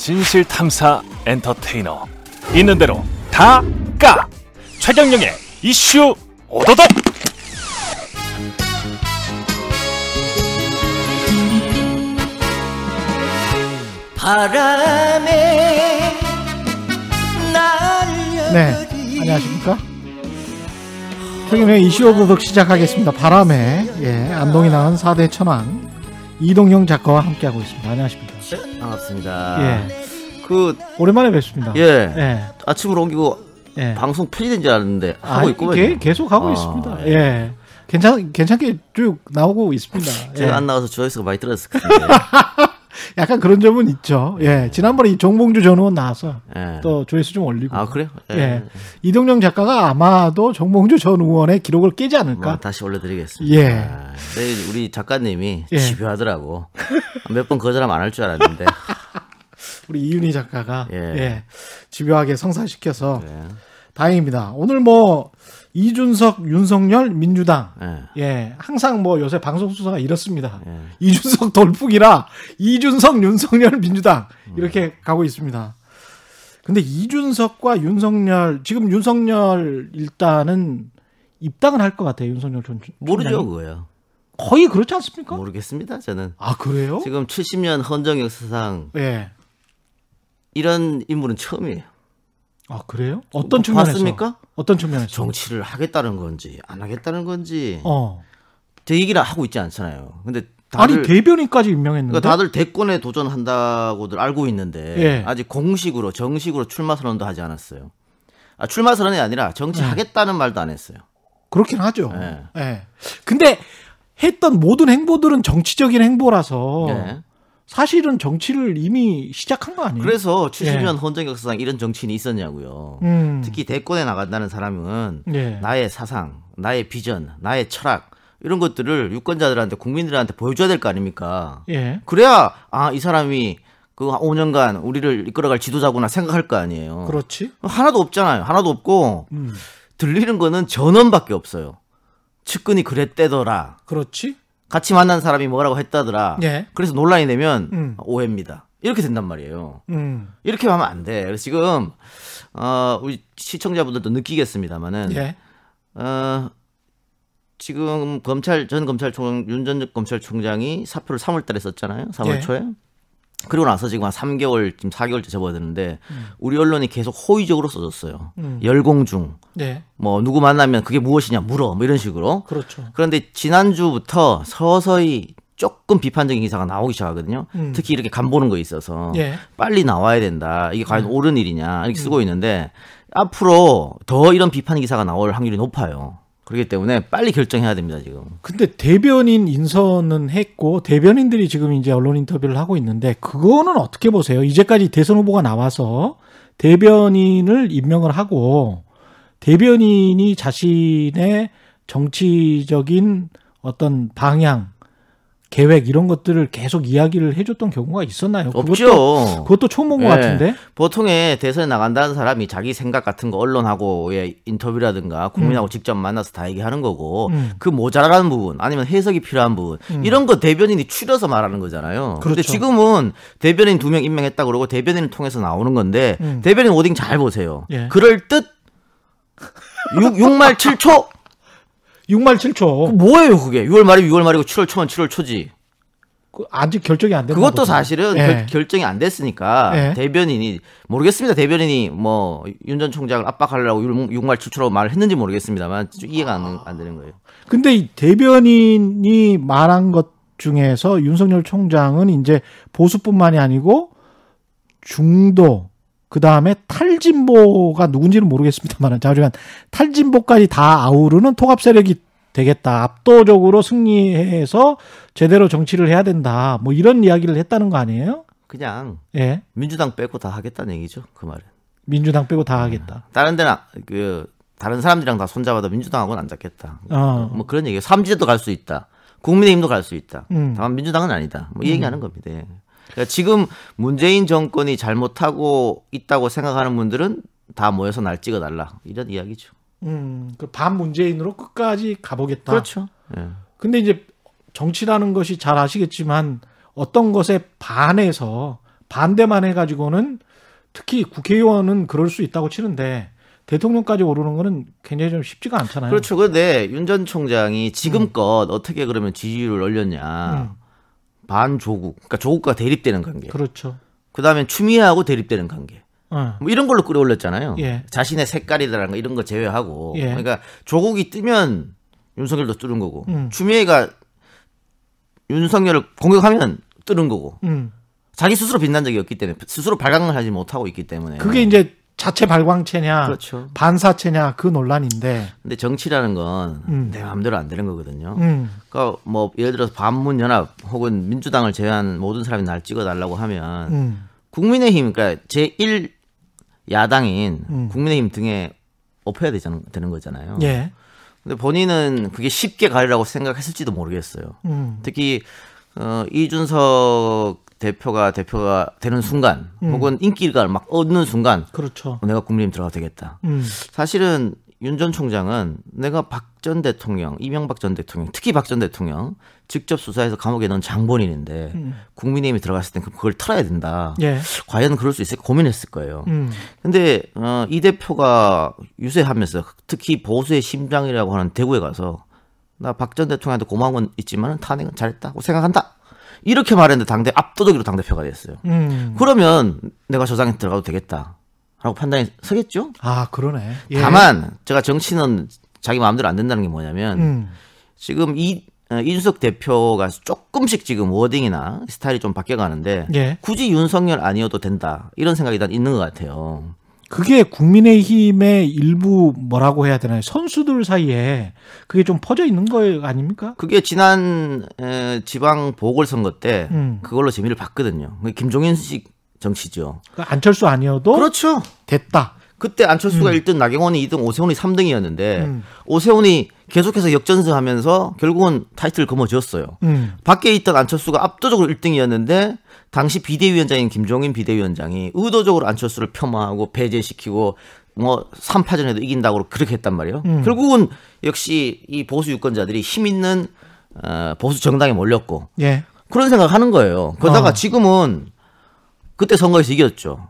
진실 탐사 엔터테이너 있는 대로 다 까 최경영의 이슈 오도독 바람에 날려 네, 안녕하십니까? 최근에 이슈 오브독 시작하겠습니다. 바람에 예, 안동이 나온 4대 천왕 이동영 작가와 함께하고 있습니다. 안녕하십니까? 반갑습니다. 예, 그 오랜만에 뵙습니다. 예. 예, 아침으로 옮기고 예. 방송 편의된 줄 알았는데 아, 하고 있구만요. 게- 계속 하고 아, 있습니다. 예. 괜찮, 괜찮게 쭉 나오고 있습니다. 제가 예. 안 나가서 조회수가 많이 떨어졌을 텐데. 약간 그런 점은 있죠. 예. 지난번에 이 종봉주 전 의원 나와서 예. 또 조회수 좀 올리고. 아 그래요? 예. 이동영 작가가 아마도 정봉주 전 의원의 기록을 깨지 뭐, 않을까. 다시 올려드리겠습니다. 예. 아, 우리 작가님이 예. 집요하더라고. 몇 번 거절하면 안 할 줄 알았는데. 우리 이윤희 작가가 예. 예. 집요하게 성사시켜서 예. 다행입니다. 오늘 뭐 이준석, 윤석열, 민주당 예. 예, 항상 뭐 요새 방송 수사가 이렇습니다. 예. 이준석 돌풍이라 이준석, 윤석열, 민주당 이렇게 가고 있습니다. 근데 이준석과 윤석열 지금 윤석열 일단은 입당을 할 것 같아요. 윤석열 전 모르죠 총장이. 그거요. 거의 그렇지 않습니까? 모르겠습니다 저는. 아 그래요? 지금 70년 헌정 역사상 예. 이런 인물은 처음이에요. 아 그래요? 어떤 뭐 측면에서? 봤습니까? 어떤 측면에서? 정치를 하겠다는 건지 안 하겠다는 건지 어. 제 얘기를 하고 있지 않잖아요. 근데 아니 다들 대변인까지 임명했는데. 그러니까 다들 대권에 도전한다고들 알고 있는데 예. 아직 공식으로 정식으로 출마 선언도 하지 않았어요. 아, 출마 선언이 아니라 정치 네. 하겠다는 말도 안 했어요. 그렇긴 하죠. 예. 예. 근데 했던 모든 행보들은 정치적인 행보라서 예. 사실은 정치를 이미 시작한 거 아니에요? 그래서 70년 예. 헌정 역사상 이런 정치인이 있었냐고요. 음. 특히 대권에 나간다는 사람은 예. 나의 사상, 나의 비전, 나의 철학 이런 것들을 유권자들한테 국민들한테 보여줘야 될 거 아닙니까? 예. 그래야 아 이 사람이 그 5년간 우리를 이끌어갈 지도자구나 생각할 거 아니에요. 그렇지. 하나도 없잖아요. 하나도 없고 음. 들리는 거는 전원밖에 없어요. 측근이 그랬대더라. 그렇지. 같이 만난 사람이 뭐라고 했다더라. 예. 그래서 논란이 되면 음. 오해입니다. 이렇게 된단 말이에요. 음. 이렇게 하면 안 돼. 그래서 지금 어 우리 시청자분들도 느끼겠습니다만은 예. 어 지금 검찰 전 검찰총 윤 전 검찰총장이 사표를 3월달에 썼잖아요. 3월 예. 초에. 그리고 나서 지금 한 3개월 지금 4개월째 접어드는데 음. 우리 언론이 계속 호의적으로 써줬어요. 열공중 예. 뭐 누구 만나면 그게 무엇이냐 물어 뭐 이런 식으로. 그렇죠. 그런데 지난주부터 서서히 조금 비판적인 기사가 나오기 시작하거든요. 음. 특히 이렇게 간 보는 거 있어서 예. 음. 빨리 나와야 된다. 이게 과연 옳은 일이냐 이렇게 쓰고 있는데 앞으로 더 이런 비판 기사가 나올 확률이 높아요. 그렇기 때문에 빨리 결정해야 됩니다 지금. 근데 대변인 인선은 했고 대변인들이 지금 이제 언론 인터뷰를 하고 있는데 그거는 어떻게 보세요? 이제까지 대선 후보가 나와서 대변인을 임명을 하고 대변인이 자신의 정치적인 어떤 방향, 계획 이런 것들을 계속 이야기를 해줬던 경우가 있었나요? 없죠. 그것도, 그것도 처음 본것 예. 같은데. 보통의 대선에 나간다는 사람이 자기 생각 같은 거 언론하고의 인터뷰라든가 국민하고 음. 직접 만나서 다 얘기하는 거고 음. 그 모자라는 부분 아니면 해석이 필요한 부분 이런 거 대변인이 추려서 말하는 거잖아요. 그런데 그렇죠. 지금은 대변인 두 명 임명했다 그러고 대변인을 통해서 나오는 건데 음. 대변인 오딩 잘 보세요. 예. 그럴 듯 6, 6말 7초 6말 7초. 뭐예요 그게 6월 말이고 6월 말이고 7월 초면 7월 초지. 그 아직 결정이 안 됐나 그것도 보다. 사실은 예. 결, 정이안 됐으니까 예. 대변인이 모르겠습니다. 대변인이 뭐 윤 전 총장을 압박하려고 6 말 7초로 말을 했는지 모르겠습니다만 좀 이해가 안, 안 되는 거예요. 근데 이 대변인이 말한 것 중에서 윤석열 총장은 이제 보수뿐만이 아니고 중도 그 다음에 탈진보가 누군지는 모르겠습니다만 자주간 탈진보까지 다 아우르는 통합 세력이 되겠다 압도적으로 승리해서 제대로 정치를 해야 된다 뭐 이런 이야기를 했다는 거 아니에요? 그냥 예 민주당 빼고 다 하겠다는 얘기죠. 그 말은. 민주당 빼고 다 하겠다. 다른 데는 아- 그 다른 사람들이랑 다 손잡아도 민주당하고는 안 잡겠다. 어. 뭐 그런 얘기예요. 삼지도 갈 수 있다. 국민의힘도 갈 수 있다. 음. 다만 민주당은 아니다. 뭐 이 얘기하는 겁니다. 예. 그러니까 지금 문재인 정권이 잘못하고 있다고 생각하는 분들은 다 모여서 날 찍어달라 이런 이야기죠. 음, 그 반문재인으로 끝까지 가보겠다. 그렇죠. 예. 근데 이제 정치라는 것이 잘 아시겠지만 어떤 것에 반해서 반대만 해가지고는 특히 국회의원은 그럴 수 있다고 치는데 대통령까지 오르는 거는 굉장히 좀 쉽지가 않잖아요. 그렇죠. 그런데 윤 전 총장이 지금껏 어떻게 그러면 지지율을 올렸냐. 음. 반조국, 그러니까 조국과 대립되는 관계. 그렇죠. 그 다음에 추미애하고 대립되는 관계. 어. 뭐 이런 걸로 끌어올렸잖아요. 예. 자신의 색깔이라는 거 이런 거 제외하고. 예. 그러니까 조국이 뜨면 윤석열도 뜨는 거고, 음. 추미애가 윤석열을 공격하면 뜨는 거고, 음. 자기 스스로 빛난 적이 없기 때문에 스스로 발광을 하지 못하고 있기 때문에. 그게 이제 자체 발광체냐, 그렇죠. 반사체냐 그 논란인데. 근데 정치라는 건내 음. 마음대로 안 되는 거거든요. 음. 그러니까 뭐 예를 들어서 반문연합 혹은 민주당을 제외한 모든 사람이 날 찍어달라고 하면 음. 국민의힘 그러니까 제1 야당인 음. 국민의힘 등에 엎어야 되잖아, 되는 거잖아요. 예. 근데 본인은 그게 쉽게 가리라고 생각했을지도 모르겠어요. 음. 특히 어, 이준석 대표가 대표가 되는 순간 음. 혹은 인기가 막 얻는 순간 그렇죠. 내가 국민의힘 들어가도 되겠다. 음. 사실은 윤 전 총장은 내가 박 전 대통령, 이명박 전 대통령, 특히 박 전 대통령 직접 수사해서 감옥에 넣은 장본인인데 음. 국민의힘이 들어갔을 땐 그걸 털어야 된다. 예. 과연 그럴 수 있을까 고민했을 거예요. 음. 근데 어, 이 대표가 유세하면서 특히 보수의 심장이라고 하는 대구에 가서 나 박 전 대통령한테 고마운 건 있지만 탄핵은 잘했다고 생각한다. 이렇게 말했는데 당대 압도적으로 당 대표가 됐어요. 음. 그러면 내가 저 당에 들어가도 되겠다 라고 판단이 서겠죠. 아, 그러네. 예. 다만 제가 정치는 자기 마음대로 안 된다는 게 뭐냐면 음. 지금 이 어, 이준석 대표가 조금씩 지금 워딩이나 스타일이 좀 바뀌어가는데 예. 굳이 윤석열 아니어도 된다 이런 생각이 난 있는 것 같아요. 그게 국민의힘의 일부 뭐라고 해야 되나요? 선수들 사이에 그게 좀 퍼져 있는 거 아닙니까? 그게 지난 에, 지방 보궐선거 때 음. 그걸로 재미를 봤거든요. 김종인식 정치죠. 그 안철수 아니어도 그렇죠. 됐다. 그때 안철수가 1등, 나경원이 2등, 오세훈이 3등이었는데 음. 오세훈이 계속해서 역전승하면서 결국은 타이틀을 거머쥐었어요. 음. 밖에 있던 안철수가 압도적으로 1등이었는데 당시 비대위원장인 김종인 비대위원장이 의도적으로 안철수를 폄하하고 배제시키고 뭐 3파전에도 이긴다고 그렇게 했단 말이에요. 음. 결국은 역시 이 보수 유권자들이 힘 있는 어, 보수 정당에 몰렸고 예. 그런 생각을 하는 거예요. 그러다가 어. 지금은 그때 선거에서 이겼죠.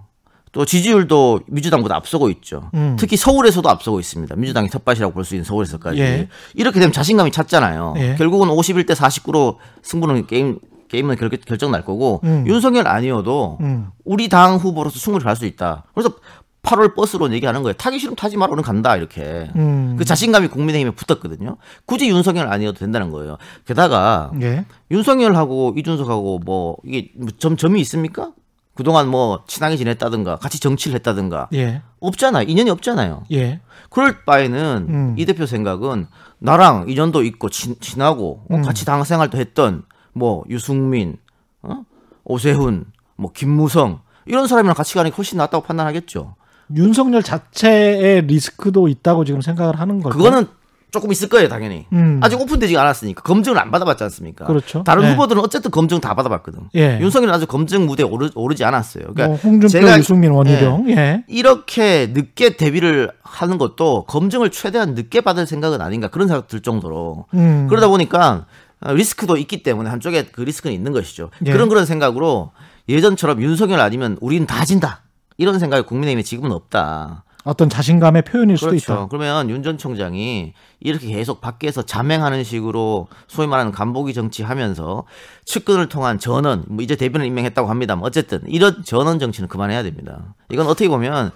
또 지지율도 민주당보다 앞서고 있죠. 음. 특히 서울에서도 앞서고 있습니다. 민주당이 텃밭이라고 볼 수 있는 서울에서까지. 예. 이렇게 되면 자신감이 찼잖아요. 예. 결국은 51대 49로 승부는 게임 게임은 결, 결정 날 거고 음. 윤석열 아니어도 음. 우리 당 후보로서 승부를 갈수 있다. 그래서 8월 버스로 얘기하는 거예요. 타기 싫으면 타지 마라. 오늘 간다. 이렇게. 음. 그 자신감이 국민의힘에 붙었거든요. 굳이 윤석열 아니어도 된다는 거예요. 게다가 예. 윤석열하고 이준석하고 뭐 이게 뭐점 점이 있습니까? 그동안 뭐 친하게 지냈다든가 같이 정치를 했다든가 예. 없잖아요. 인연이 없잖아요. 예. 그럴 바에는 음. 이 대표 생각은 나랑 인연도 있고 친, 친하고 어, 음. 같이 당 생활도 했던 뭐 유승민, 어? 오세훈, 뭐 김무성 이런 사람이랑 같이 가는 게 훨씬 낫다고 판단하겠죠. 윤석열 자체의 리스크도 있다고 지금 생각을 하는 거죠. 그거는 조금 있을 거예요, 당연히. 음. 아직 오픈되지 않았으니까 검증을 안 받아봤지 않습니까? 그렇죠. 다른 네. 후보들은 어쨌든 검증 다 받아봤거든. 예. 윤석열은 아직 검증 무대에 오르, 오르 지 않았어요. 그러니까 뭐 홍준표, 제가- 유승민, 원희룡. 예. 이렇게 늦게 데뷔를 하는 것도 검증을 최대한 늦게 받을 생각은 아닌가 그런 생각 들 정도로 음. 그러다 보니까 어, 리스크도 있기 때문에 한쪽에 그 리스크는 있는 것이죠. 예. 그런 그런 생각으로 예전처럼 윤석열 아니면 우리는 다 진다 이런 생각이 국민의힘에 지금은 없다. 어떤 자신감의 표현일 수도 그렇죠. 있다. 그러면 윤 전 총장이 이렇게 계속 밖에서 자맹하는 식으로 소위 말하는 간보기 정치하면서 측근을 통한 전원, 뭐 이제 대변을 임명했다고 합니다만 어쨌든 이런 전원 정치는 그만해야 됩니다. 이건 어떻게 보면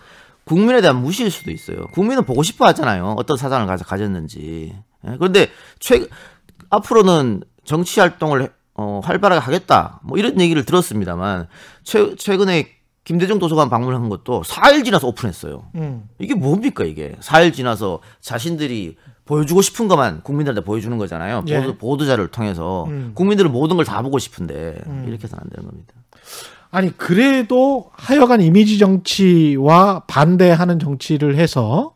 국민에 대한 무시일 수도 있어요. 국민은 보고 싶어 하잖아요. 어떤 가져 가졌는지. 예? 그런데 최 앞으로는 정치 활동을 어, 활발하게 하겠다. 뭐 이런 얘기를 들었습니다만 최, 최근에 김대중 도서관 방문한 것도 4일 지나서 오픈했어요. 음. 이게 뭡니까 이게 4일 지나서 자신들이 보여주고 싶은 것만 국민들한테 보여주는 거잖아요. 예. 보도, 보도자를 통해서 음. 국민들은 모든 걸 다 보고 싶은데 이렇게 해서는 안 되는 겁니다. 아니 그래도 하여간 이미지 정치와 반대하는 정치를 해서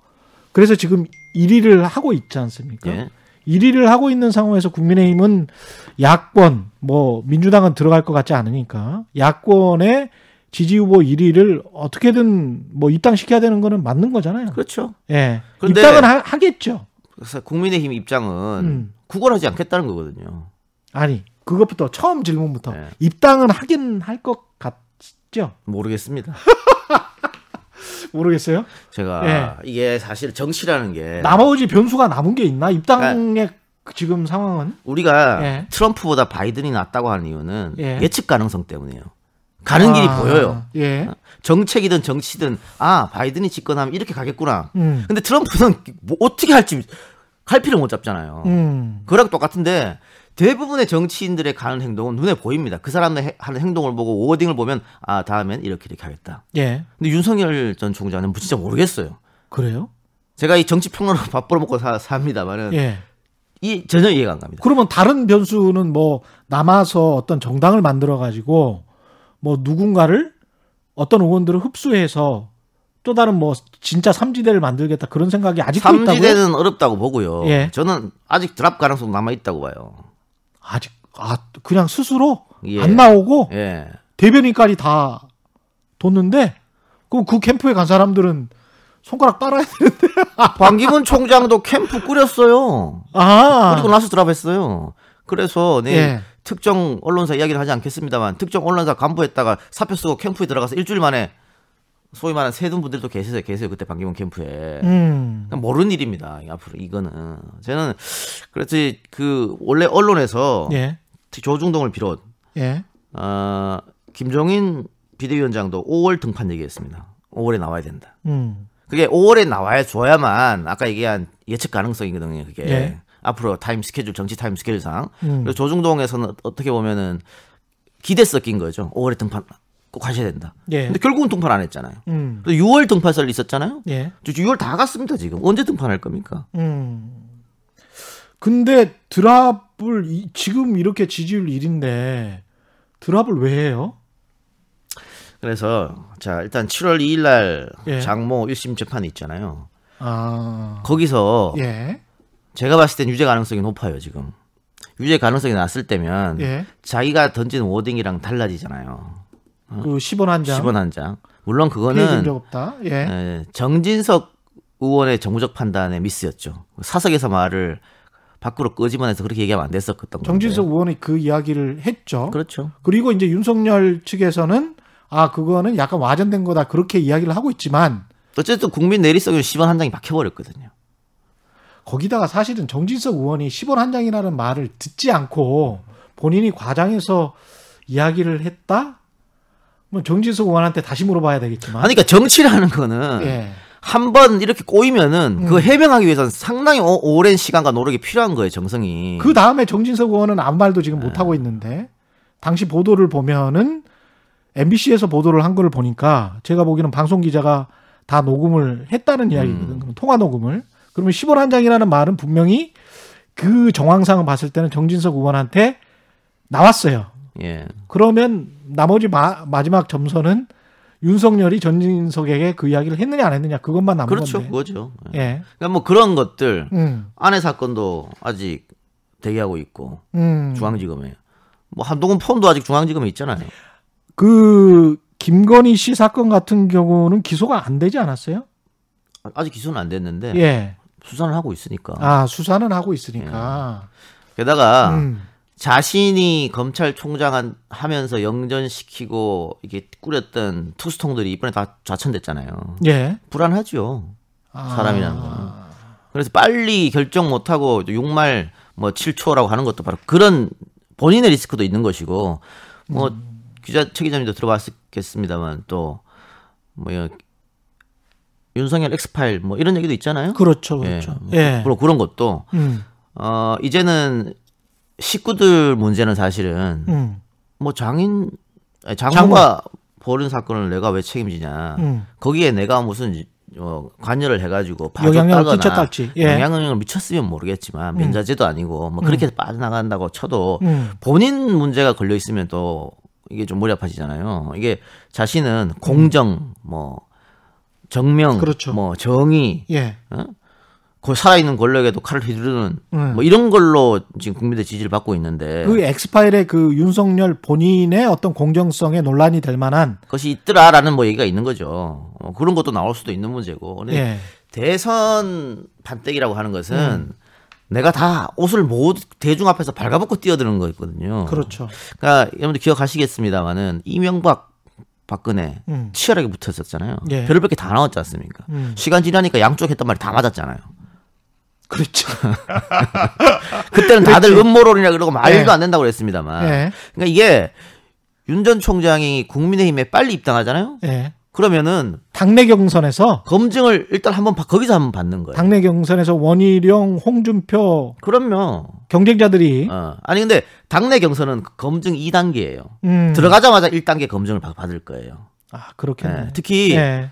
그래서 지금 1위를 하고 있지 않습니까? 예. 1위를 하고 있는 상황에서 국민의힘은 야권 뭐 민주당은 들어갈 것 같지 않으니까 야권의 지지 후보 1위를 어떻게든 뭐 입당시켜야 되는 거는 맞는 거잖아요. 그렇죠. 예. 그런데- 입당은 하, 겠죠 그래서 국민의힘 입장은 음. 구걸하지 않겠다는 거거든요. 아니 그것부터 처음 질문부터 네. 입당은 하긴 할것 맞죠? 모르겠습니다. 모르겠어요. 제가 예. 이게 사실 정치라는 게 나머지 변수가 남은 게 있나? 입당의 지금 상황은? 우리가 예. 트럼프보다 바이든이 낫다고 하는 이유는 예. 예. 측 가능성 때문이에요. 가는 길이 아, 보여요. 예. 정책이든 정치든 아 바이든이 집권하면 이렇게 가겠구나. 음. 근데 트럼프는 뭐 어떻게 할지 갈피를 못 잡잖아요. 음. 그거랑 똑같은데 대부분의 정치인들의 가는 행동은 눈에 보입니다. 그 사람의 해- 하는 행동을 보고 워딩을 보면 아 다음엔 이렇게 이렇게 하겠다. 예. 근데 윤석열 전 총장은 뭐 진짜 모르겠어요. 그래요? 제가 이 정치 평론으로 밥 벌어 먹고 사, 삽니다만은 예. 이 전혀 이해가 안 갑니다. 그러면 다른 변수는 뭐 남아서 어떤 정당을 만들어 가지고 뭐 누군가를 어떤 의원들을 흡수해서 또 다른 뭐 진짜 삼지대를 만들겠다 그런 생각이 아직도 있다고요? 삼지대는 어렵다고 보고요. 예. 저는 아직 드랍 가능성 남아 있다고 봐요. 아직 아 그냥 스스로 예. 안 나오고 예. 대변인까지 다 뒀는데 그럼 그 캠프에 간 사람들은 손가락 빨아야 되는데 반기문 총장도 캠프 꾸렸어요. 아 그리고 나서 드랍했어요. 그래서 네 예. 특정 언론사 이야기를 하지 않겠습니다만 특정 언론사 간부했다가 사표 쓰고 캠프에 들어가서 일주일 만에 소위 말하는 세둔 분들도 계세요. 계세요. 그때 반기문 캠프에. 음. 모르는 일입니다. 앞으로 이거는 저는 그래서 그 원래 언론에서 예. 조중동을 비롯 예. 어, 김종인 비대위원장도 5월 등판 얘기했습니다. 5월에 나와야 된다. 음. 그게 5월에 나와야 줘야만 아까 얘기한 예측 가능성이거든요. 그게 예. 앞으로 타임 스케줄 정치 타임 스케줄상 음. 그래서 조중동에서는 어떻게 보면은 기대 섞인 거죠. 5월에 등판 꼭 하셔야 된다. 예. 근데 결국은 등판 안 했잖아요. 음. 그래서 6월 등판설 있었잖아요. 예. 저 6월 다 갔습니다 지금 언제 등판할 겁니까? 음. 근데 드랍을 이- 지금 이렇게 지지율 1인데 드랍을 왜 해요? 그래서 자 일단 7월 2일 날 예. 장모 1심 재판이 있잖아요. 아. 거기서 예. 제가 봤을 땐 유죄 가능성이 높아요 지금. 유죄 가능성이 났을 때면 예. 자기가 던진 워딩이랑 달라지잖아요. 그 10원 한 장. 10원 한 장. 물론 그거는. 예. 에, 정진석 의원의 정무적 판단의 미스였죠. 사석에서 말을 밖으로 끄집어내서 그렇게 얘기하면 안 됐었던 건데. 정진석 의원이 그 이야기를 했죠. 그렇죠. 그리고 이제 윤석열 측에서는 아 그거는 약간 와전된 거다 그렇게 이야기를 하고 있지만 어쨌든 국민 내리석에 10원 한 장이 박혀버렸거든요. 거기다가 사실은 정진석 의원이 10원 한 장이라는 말을 듣지 않고 본인이 과장해서 이야기를 했다? 뭐 정진석 의원한테 다시 물어봐야 되겠지만. 아니, 그러니까 정치라는 거는 예. 한번 이렇게 꼬이면은 음. 그 해명하기 위해서는 상당히 오, 오랜 시간과 노력이 필요한 거예요, 정성이. 그 다음에 정진석 의원은 아무 말도 지금 못 하고 있는데 당시 보도를 보면은 MBC에서 보도를 한 거를 보니까 제가 보기에는 방송 기자가 다 녹음을 했다는 이야기거든. 그럼 통화 녹음을. 그러면 10원 한 장이라는 말은 분명히 그 정황상을 봤을 때는 정진석 의원한테 나왔어요. 예. 그러면 나머지 마, 마지막 점선은 윤석열이 전진석에게 그 이야기를 했느냐 안 했느냐 그것만 남은 그렇죠. 건데. 그거죠. 예. 예. 그러니까 뭐 그런 것들 음. 아내 사건도 아직 대기하고 있고 음. 중앙지검에 뭐 한동훈 폰도 아직 중앙지검에 있잖아요. 그 김건희 씨 사건 같은 경우는 기소가 안 되지 않았어요? 아직 기소는 안 됐는데 예. 수사를 하고 있으니까. 아 수사는 하고 있으니까. 게다가 음. 자신이 검찰총장 한- 하면서 영전시키고 이게 꾸렸던 투수통들이 이번에 다 좌천됐잖아요. 예. 불안하죠. 아. 사람이라는 거는. 그래서 빨리 결정 못 하고 6말 뭐 7초라고 하는 것도 바로 그런 본인의 리스크도 있는 것이고 뭐 기자 최 기자님도 들어봤겠습니다만 또뭐 윤석열 엑스파일 뭐 이런 얘기도 있잖아요. 그렇죠, 그렇죠. 예. 예. 그런 그런 것도 음. 어 이제는 식구들 문제는 사실은 음. 뭐 장인 아니, 장모가 벌인 사건을 내가 왜 책임지냐. 음. 거기에 내가 무슨 어, 관여를 해가지고 영향력을 끼쳤달지. 예. 영향력을 미쳤으면 모르겠지만 면자제도 아니고 뭐 그렇게 빠져나간다고 쳐도 음. 본인 문제가 걸려 있으면 또 이게 좀 머리 아파지잖아요. 이게 자신은 공정 뭐 정명 그렇죠. 뭐 정의 예. 어? 그 살아있는 권력에도 칼을 휘두르는 음. 뭐 이런 걸로 지금 국민들 지지를 받고 있는데 그 엑스파일의 그 윤석열 본인의 어떤 공정성에 논란이 될 만한 그것이 있더라라는 뭐 얘기가 있는 거죠. 어, 그런 것도 나올 수도 있는 문제고. 근데 예. 대선 판때기라고 하는 것은 내가 다 옷을 모두 대중 앞에서 발가벗고 뛰어드는 거였거든요. 그렇죠. 그러니까 여러분들 기억하시겠습니다만은 이명박 박근혜 음. 치열하게 붙었었잖아요. 예. 별별 게 다 나왔지 않습니까? 음. 시간 지나니까 양쪽 했던 말이 다 맞았잖아요. 그렇죠. 그때는 다들. 음모론이라 그러고 말도 예. 안 된다고 그랬습니다만. 예. 그러니까 이게 윤 전 총장이 국민의힘에 빨리 입당하잖아요. 예. 그러면은 당내 경선에서 검증을 일단 한번 바- 거기서 한번 받는 거예요. 당내 경선에서 원희룡, 홍준표 그럼요. 경쟁자들이 어. 아니 근데 당내 경선은 검증 2단계예요. 음. 들어가자마자 1단계 검증을 받- 받을 거예요. 아 그렇겠네. 예. 특히 예.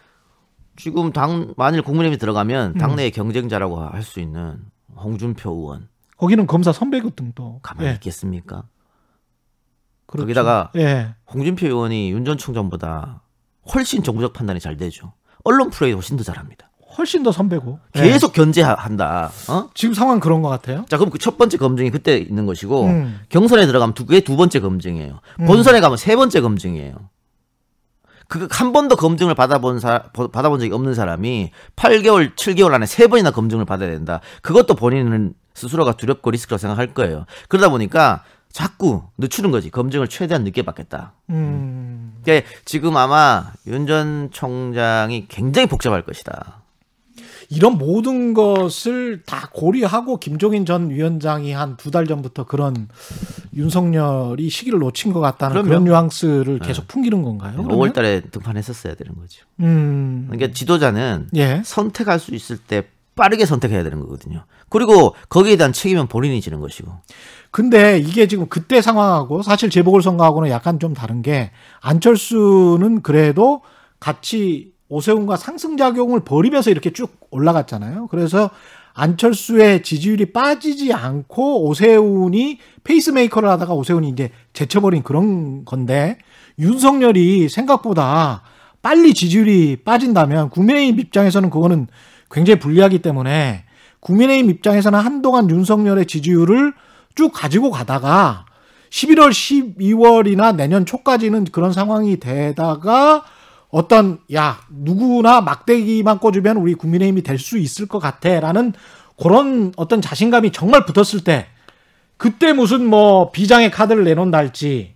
지금 당 만일 국민의힘이 음. 들어가면 당내의 경쟁자라고 할 수 있는 홍준표 의원 거기는 검사 선배급 등도 가만히 예. 있겠습니까? 그렇죠. 거기다가 예. 홍준표 의원이 윤 전 총장보다 훨씬 정부적 판단이 잘 되죠. 언론 플레이 훨씬 더 잘합니다. 훨씬 더 선배고 예. 계속 견제한다. 어? 지금 상황 그런 것 같아요. 자, 그럼 그 첫 번째 검증이 그때 있는 것이고 음. 경선에 들어가면 두, 그게 두 번째 검증이에요. 음. 본선에 가면 세 번째 검증이에요. 그 한 번도 검증을 받아본 사 받아본 적이 없는 사람이 8개월, 7개월 안에 세 번이나 검증을 받아야 된다. 그것도 본인은 스스로가 두렵고 리스크라고 생각할 거예요. 그러다 보니까 자꾸 늦추는 거지. 검증을 최대한 늦게 받겠다. 음. 그러니까 지금 아마 윤 전 총장이 굉장히 복잡할 것이다. 이런 모든 것을 다 고려하고 김종인 전 위원장이 한 두 달 전부터 그런 윤석열이 시기를 놓친 것 같다는 그럼요. 그런 뉘앙스를 계속 풍기는 건가요? 그러면? 5월 달에 등판했었어야 되는 거죠. 음. 그러니까 지도자는 예. 선택할 수 있을 때 빠르게 선택해야 되는 거거든요. 그리고 거기에 대한 책임은 본인이 지는 것이고. 근데 이게 지금 그때 상황하고 사실 재보궐선거하고는 약간 좀 다른 게 안철수는 그래도 같이 오세훈과 상승작용을 벌이면서 이렇게 쭉 올라갔잖아요. 그래서 안철수의 지지율이 빠지지 않고 오세훈이 페이스메이커를 하다가 오세훈이 이제 제쳐버린 그런 건데 윤석열이 생각보다 빨리 지지율이 빠진다면 국민의힘 입장에서는 그거는 굉장히 불리하기 때문에 국민의힘 입장에서는 한동안 윤석열의 지지율을 쭉 가지고 가다가 11월, 12월이나 내년 초까지는 그런 상황이 되다가 어떤 야 누구나 막대기만 꽂으면 우리 국민의힘이 될 수 있을 것 같아라는 그런 어떤 자신감이 정말 붙었을 때 그때 무슨 뭐 비장의 카드를 내놓는다 할지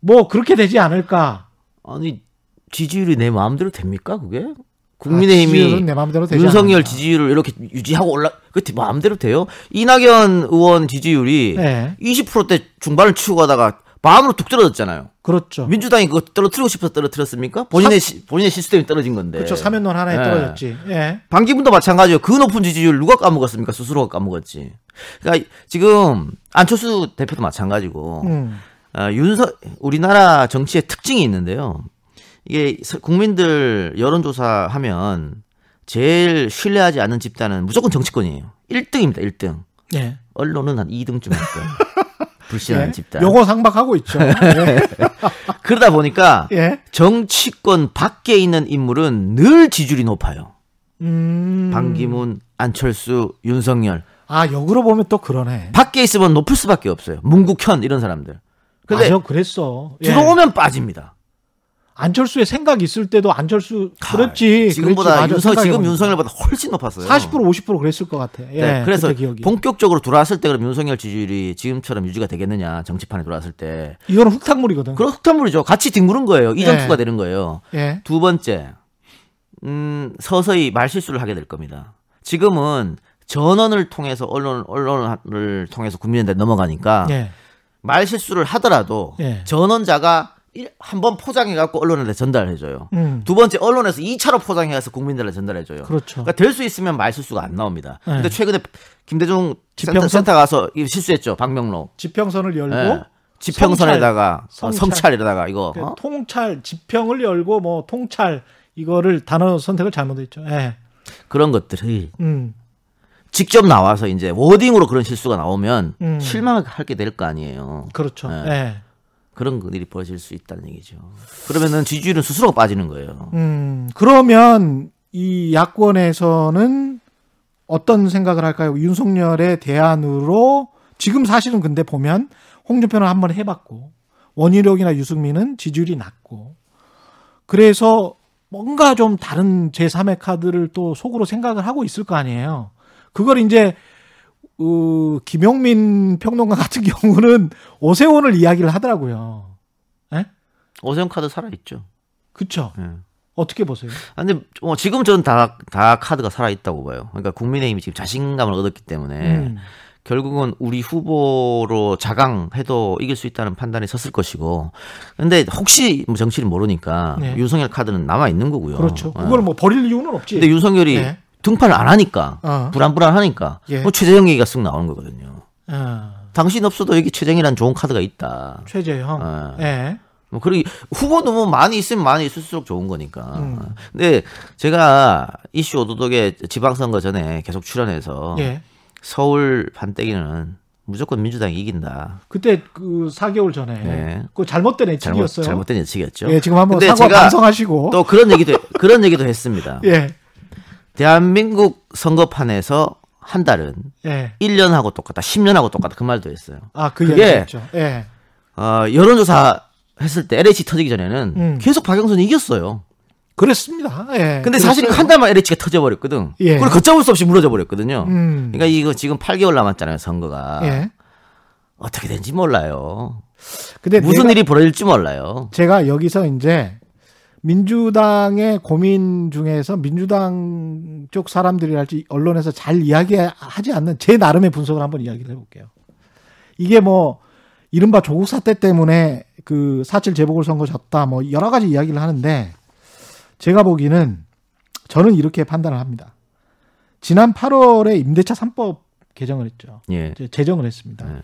뭐 그렇게 되지 않을까 아니 지지율이 내 마음대로 됩니까 그게? 아, 국민의힘이 되지 윤석열 않는다. 지지율을 이렇게 유지하고 올라 그 마음대로 돼요? 이낙연 의원 지지율이 네. 20%대 중반을 치고 가다가 마음으로 툭 떨어졌잖아요. 그렇죠. 민주당이 그거 떨어뜨리고 싶어서 떨어뜨렸습니까? 본인의 시, 본인의 시스템이 떨어진 건데. 그렇죠. 사면론 하나에 네. 떨어졌지. 예. 방기문도 마찬가지예요. 그 높은 지지율 누가 까먹었습니까? 스스로가 까먹었지. 그러니까 지금 안철수 대표도 마찬가지고 음. 어, 윤석 우리나라 정치의 특징이 있는데요. 이게 서- 국민들 여론조사 하면 제일 신뢰하지 않는 집단은 무조건 정치권이에요. 1등입니다. 1등. 예. 언론은 한 2등쯤 할 거예요. 불신하는 예. 집단. 요거 상박하고 있죠. 예. 그러다 보니까 예. 정치권 밖에 있는 인물은 늘 지지율이 높아요. 음. 반기문, 안철수, 윤석열. 아, 역으로 보면 또 그러네. 밖에 있으면 높을 수밖에 없어요. 문국현 이런 사람들. 근데 맞아, 그랬어. 예. 들어오면 빠집니다. 안철수의 생각 있을 때도 안철수 그렇지. 아, 지금보다 그랬지. 맞아, 윤석 지금. 윤석열보다 훨씬 높았어요. 40% 50% 그랬을 것 같아. 예. 네, 그래서. 본격적으로 들어왔을 때 그럼 윤석열 지지율이 지금처럼 유지가 되겠느냐 정치판에 들어왔을 때 이거는 흙탕물이거든. 그런 흑탄물이죠. 같이 뒹구는 거예요. 이전 예. 투가 되는 거예요. 예. 두 번째, 음, 서서히 말실수를 하게 될 겁니다. 지금은 전원을 통해서 언론 언론을 통해서 국민한테 넘어가니까 예. 말실수를 하더라도 예. 전원자가 한 번 포장해 갖고 언론한테 전달해 줘요. 음. 두 번째 언론에서 2차로 포장해 가서 국민들한테 전달해 줘요. 그렇죠. 그러니까 될 수 있으면 말실수가 안 나옵니다. 네. 근데 최근에 김대중 지평선? 센터 가서 실수했죠. 박명록. 지평선을 열고 예. 지평선에다가 성찰. 어, 성찰에다가 이거 그 어? 통찰 지평을 열고 뭐 통찰 이거를 단어 선택을 잘못했죠. 예. 그런 것들이 음. 직접 나와서 이제 워딩으로 그런 실수가 나오면 음. 실망하게 될 거 아니에요. 그렇죠. 네. 예. 그런 일이 벌어질 수 있다는 얘기죠. 그러면은 지지율은 스스로가 빠지는 거예요. 음. 그러면 이 야권에서는 어떤 생각을 할까요? 윤석열의 대안으로 지금 사실은 근데 보면 홍준표는 한번 해봤고 원희룡이나 유승민은 지지율이 낮고 그래서 뭔가 좀 다른 제3의 카드를 또 속으로 생각을 하고 있을 거 아니에요. 그걸 이제 어, 김용민 평론가 같은 경우는 오세훈을 이야기를 하더라고요. 예? 오세훈 카드 살아 있죠. 그쵸? 예. 어떻게 보세요? 아, 근데 뭐 지금 저는 다, 다 카드가 살아 있다고 봐요. 그러니까 국민의힘이 지금 자신감을 얻었기 때문에 음. 결국은 우리 후보로 자강해도 이길 수 있다는 판단에 섰을 것이고. 근데 혹시 뭐 정치를 모르니까 네. 윤석열 카드는 남아 있는 거고요. 그렇죠. 예. 그걸 뭐 버릴 이유는 없지. 근데 윤석열이 네. 등판을 안 하니까 어. 불안불안하니까 예. 뭐 최재형 얘기가 쓱 나오는 거거든요. 어, 당신 없어도 여기 최재형이라는 좋은 카드가 있다. 최재형. 어. 예. 뭐 그리고 후보도 뭐 많이 있으면 많이 있을수록 좋은 거니까. 음. 근데 제가 이슈 오도독에 지방선거 전에 계속 출연해서 예. 서울 판때기는 무조건 민주당이 이긴다. 그때 그 4개월 전에 네. 그 잘못된 잘못, 예측이었어요. 잘못 된 예측이었죠. 예, 지금 한번 사과 제가 반성하시고. 또 그런 얘기도 그런 얘기도 했습니다. 예. 대한민국 선거판에서 한 달은 예. 1년하고 똑같다, 10년하고 똑같다 그 말도 했어요. 아, 그 그게-. 예. 어, 여론조사 했을 때 LH 터지기 전에는 음. 계속 박영선이 이겼어요. 그렇습니다. 예. 근데 사실은 그랬어요. 한 달만 LH가 터져버렸거든. 예. 그걸 걷잡을 수 없이 무너져 버렸거든요. 음. 그러니까 이거 지금 8개월 남았잖아요, 선거가. 예. 어떻게 된지 몰라요. 근데 무슨 내가- 일이 벌어질지 몰라요. 제가 여기서 이제 민주당의 고민 중에서 민주당 쪽 사람들이랄지 언론에서 잘 이야기하지 않는 제 나름의 분석을 한번 이야기를 해볼게요. 이게 뭐 이른바 조국 사태 때문에 그 사칠 재보궐 선거 졌다 뭐 여러 가지 이야기를 하는데 제가 보기는 저는 이렇게 판단을 합니다. 지난 8월에 임대차 3법 개정을 했죠. 예. 제정을 했습니다. 네.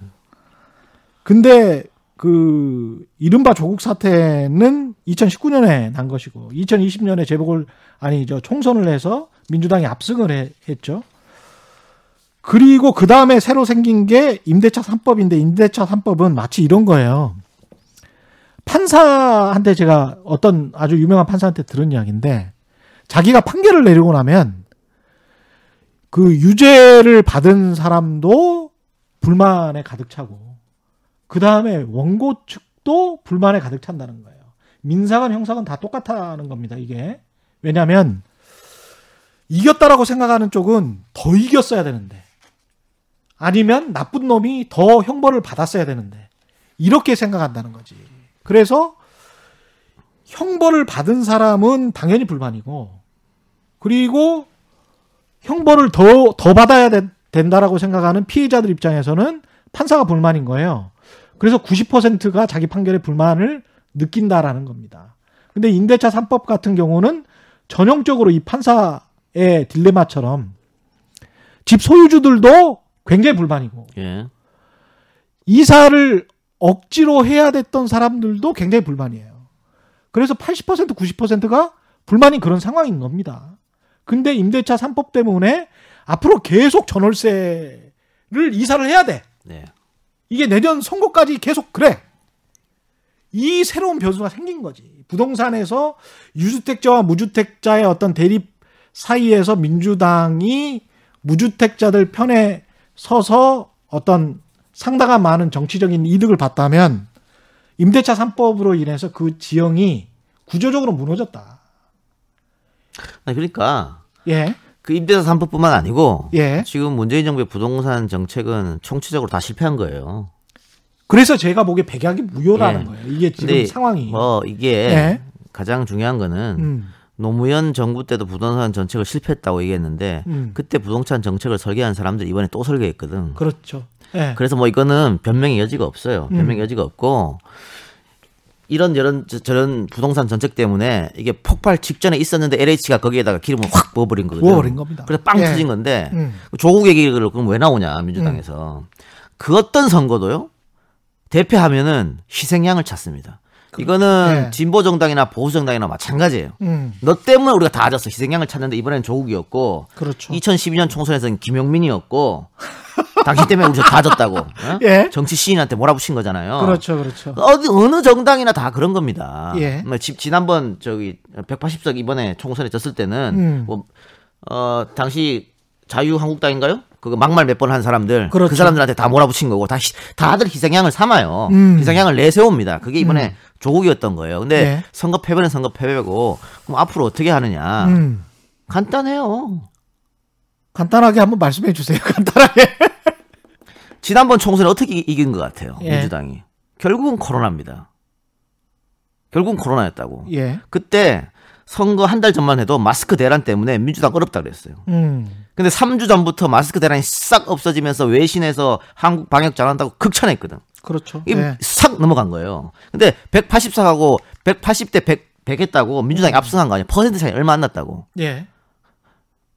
근데 그 이른바 조국 사태는 2019년에 난 것이고 2020년에 재보궐 아니 저 총선을 해서 민주당이 압승을 해- 했죠. 그리고 그 다음에 새로 생긴 게 임대차 3법인데 임대차 3법은 마치 이런 거예요. 판사한테 제가 어떤 아주 유명한 판사한테 들은 이야기인데 자기가 판결을 내리고 나면 그 유죄를 받은 사람도 불만에 가득 차고 그 다음에 원고 측도 불만에 가득 찬다는 거예요. 민사건 형사건 다 똑같다는 겁니다. 이게 왜냐하면 이겼다라고 생각하는 쪽은 더 이겼어야 되는데 아니면 나쁜 놈이 더 형벌을 받았어야 되는데 이렇게 생각한다는 거지. 그래서 형벌을 받은 사람은 당연히 불만이고 그리고 형벌을 더, 더 받아야 되- 된다라고 생각하는 피해자들 입장에서는 판사가 불만인 거예요. 그래서 90%가 자기 판결에 불만을 느낀다라는 겁니다. 근데 임대차 3법 같은 경우는 전형적으로 이 판사의 딜레마처럼 집 소유주들도 굉장히 불만이고 예. 이사를 억지로 해야 됐던 사람들도 굉장히 불만이에요. 그래서 80% 90%가 불만이 그런 상황인 겁니다. 근데 임대차 3법 때문에 앞으로 계속 전월세를 이사를 해야 돼. 네. 이게 내년 선거까지 계속 그래. 이 새로운 변수가 생긴 거지. 부동산에서 유주택자와 무주택자의 어떤 대립 사이에서 민주당이 무주택자들 편에 서서 어떤 상당한 많은 정치적인 이득을 봤다면 임대차 3법으로 인해서 그 지형이 구조적으로 무너졌다. 그러니까 예. 그 임대차 3법뿐만 아니고 예. 지금 문재인 정부의 부동산 정책은 총체적으로 다 실패한 거예요. 그래서 제가 보기에 백약이 무효라는 예. 거예요. 이게 지금 상황이. 뭐 이게 예. 가장 중요한 거는 음. 노무현 정부 때도 부동산 정책을 실패했다고 얘기했는데 음. 그때 부동산 정책을 설계한 사람들이 이번에 또 설계했거든. 그렇죠. 예. 그래서 뭐 이거는 변명의 여지가 없어요. 변명의 음. 여지가 없고 이런 저런 저- 저런 부동산 정책 때문에 이게 폭발 직전에 있었는데 LH가 거기에다가 기름을 확 부어버린 거거든요. 부어버린 겁니다. 그래서 빵 예. 터진 건데 음. 조국 얘기를 그럼 왜 나오냐 민주당에서 그 어떤 선거도요 대표하면은 희생양을 찾습니다. 이거는 예. 진보 정당이나 보수 정당이나 마찬가지예요. 음. 너 때문에 우리가 다 졌어. 희생양을 찾는데 이번엔 조국이었고 그렇죠. 2012년 총선에서는 김용민이었고 당신 때문에 우리 다 졌다고. 어? 예. 정치 시인한테 몰아붙인 거잖아요. 그렇죠. 그렇죠. 어디 어느 정당이나 다 그런 겁니다. 예. 뭐 지, 지난번 저기 180석 이번에 총선에 졌을 때는 음. 뭐 어, 당시 자유한국당인가요? 그거 막말 몇 번 한 사람들 그 그렇죠. 사람들한테 다 몰아붙인 거고 다 희- 다들 희생양을 삼아요. 음. 희생양을 내세웁니다. 그게 이번에 조국이었던 거예요. 근데 예. 선거 패배는 선거 패배고 그럼 앞으로 어떻게 하느냐? 음. 간단해요. 간단하게 한번 말씀해 주세요. 간단하게. 지난번 총선에 어떻게 이- 이긴 것 같아요? 예. 민주당이 결국은 코로나입니다. 결국은 코로나였다고. 예. 그때 선거 한 달 전만 해도 마스크 대란 때문에 민주당 어렵다 그랬어요. 음. 근데 3주 전부터 마스크 대란이 싹 없어지면서 외신에서 한국 방역 잘한다고 극찬했거든. 그렇죠. 이게 예. 싹 넘어간 거예요. 근데 184하고 180대 100, 100 했다고 민주당이 앞서간 거 아니야. 퍼센트 차이 얼마 안 났다고. 예.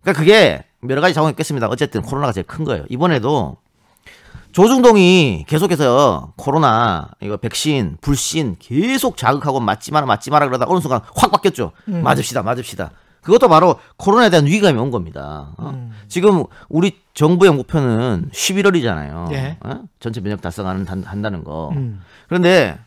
그러니까 그게 여러 가지 작용이 있겠습니다. 어쨌든 코로나가 제일 큰 거예요. 이번에도 조중동이 계속해서 코로나 이거 백신 불신 계속 자극하고 맞지 마라 맞지 마라 그러다 어느 순간 확 바뀌었죠. 맞읍시다 맞읍시다. 그것도 바로 코로나에 대한 위기감이 온 겁니다. 어? 지금 우리 정부의 목표는 11월이잖아요. 예. 전체 면역 달성하는 단- 한다는 거. 음. 그런데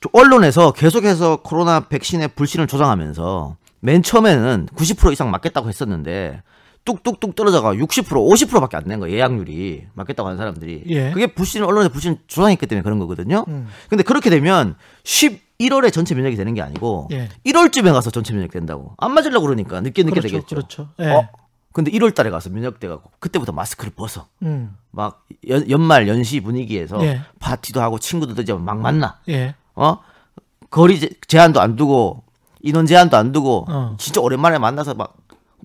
저 언론에서 계속해서 코로나 백신의 불신을 조장하면서 맨 처음에는 90% 이상 맞겠다고 했었는데 뚝뚝뚝 떨어져가 60% 50%밖에 안 된 거예요 예약률이 맞겠다고 하는 사람들이 예. 그게 불신 언론의 불신 조장했기 때문에 그런 거거든요. 음. 근데 그렇게 되면 11월에 전체 면역이 되는 게 아니고 예. 1월쯤에 가서 전체 면역 된다고 안 맞으려고 그러니까 늦게 늦게 그렇죠. 되겠죠. 그렇죠. 예. 어? 근데 1월 달에 가서 면역돼가고 그때부터 마스크를 벗어. 음. 막 연, 연말 연시 분위기에서 예. 파티도 하고 친구들도 이제 막 만나. 예. 어? 거리 제- 제한도 안 두고 인원 제한도 안 두고 어. 진짜 오랜만에 만나서 막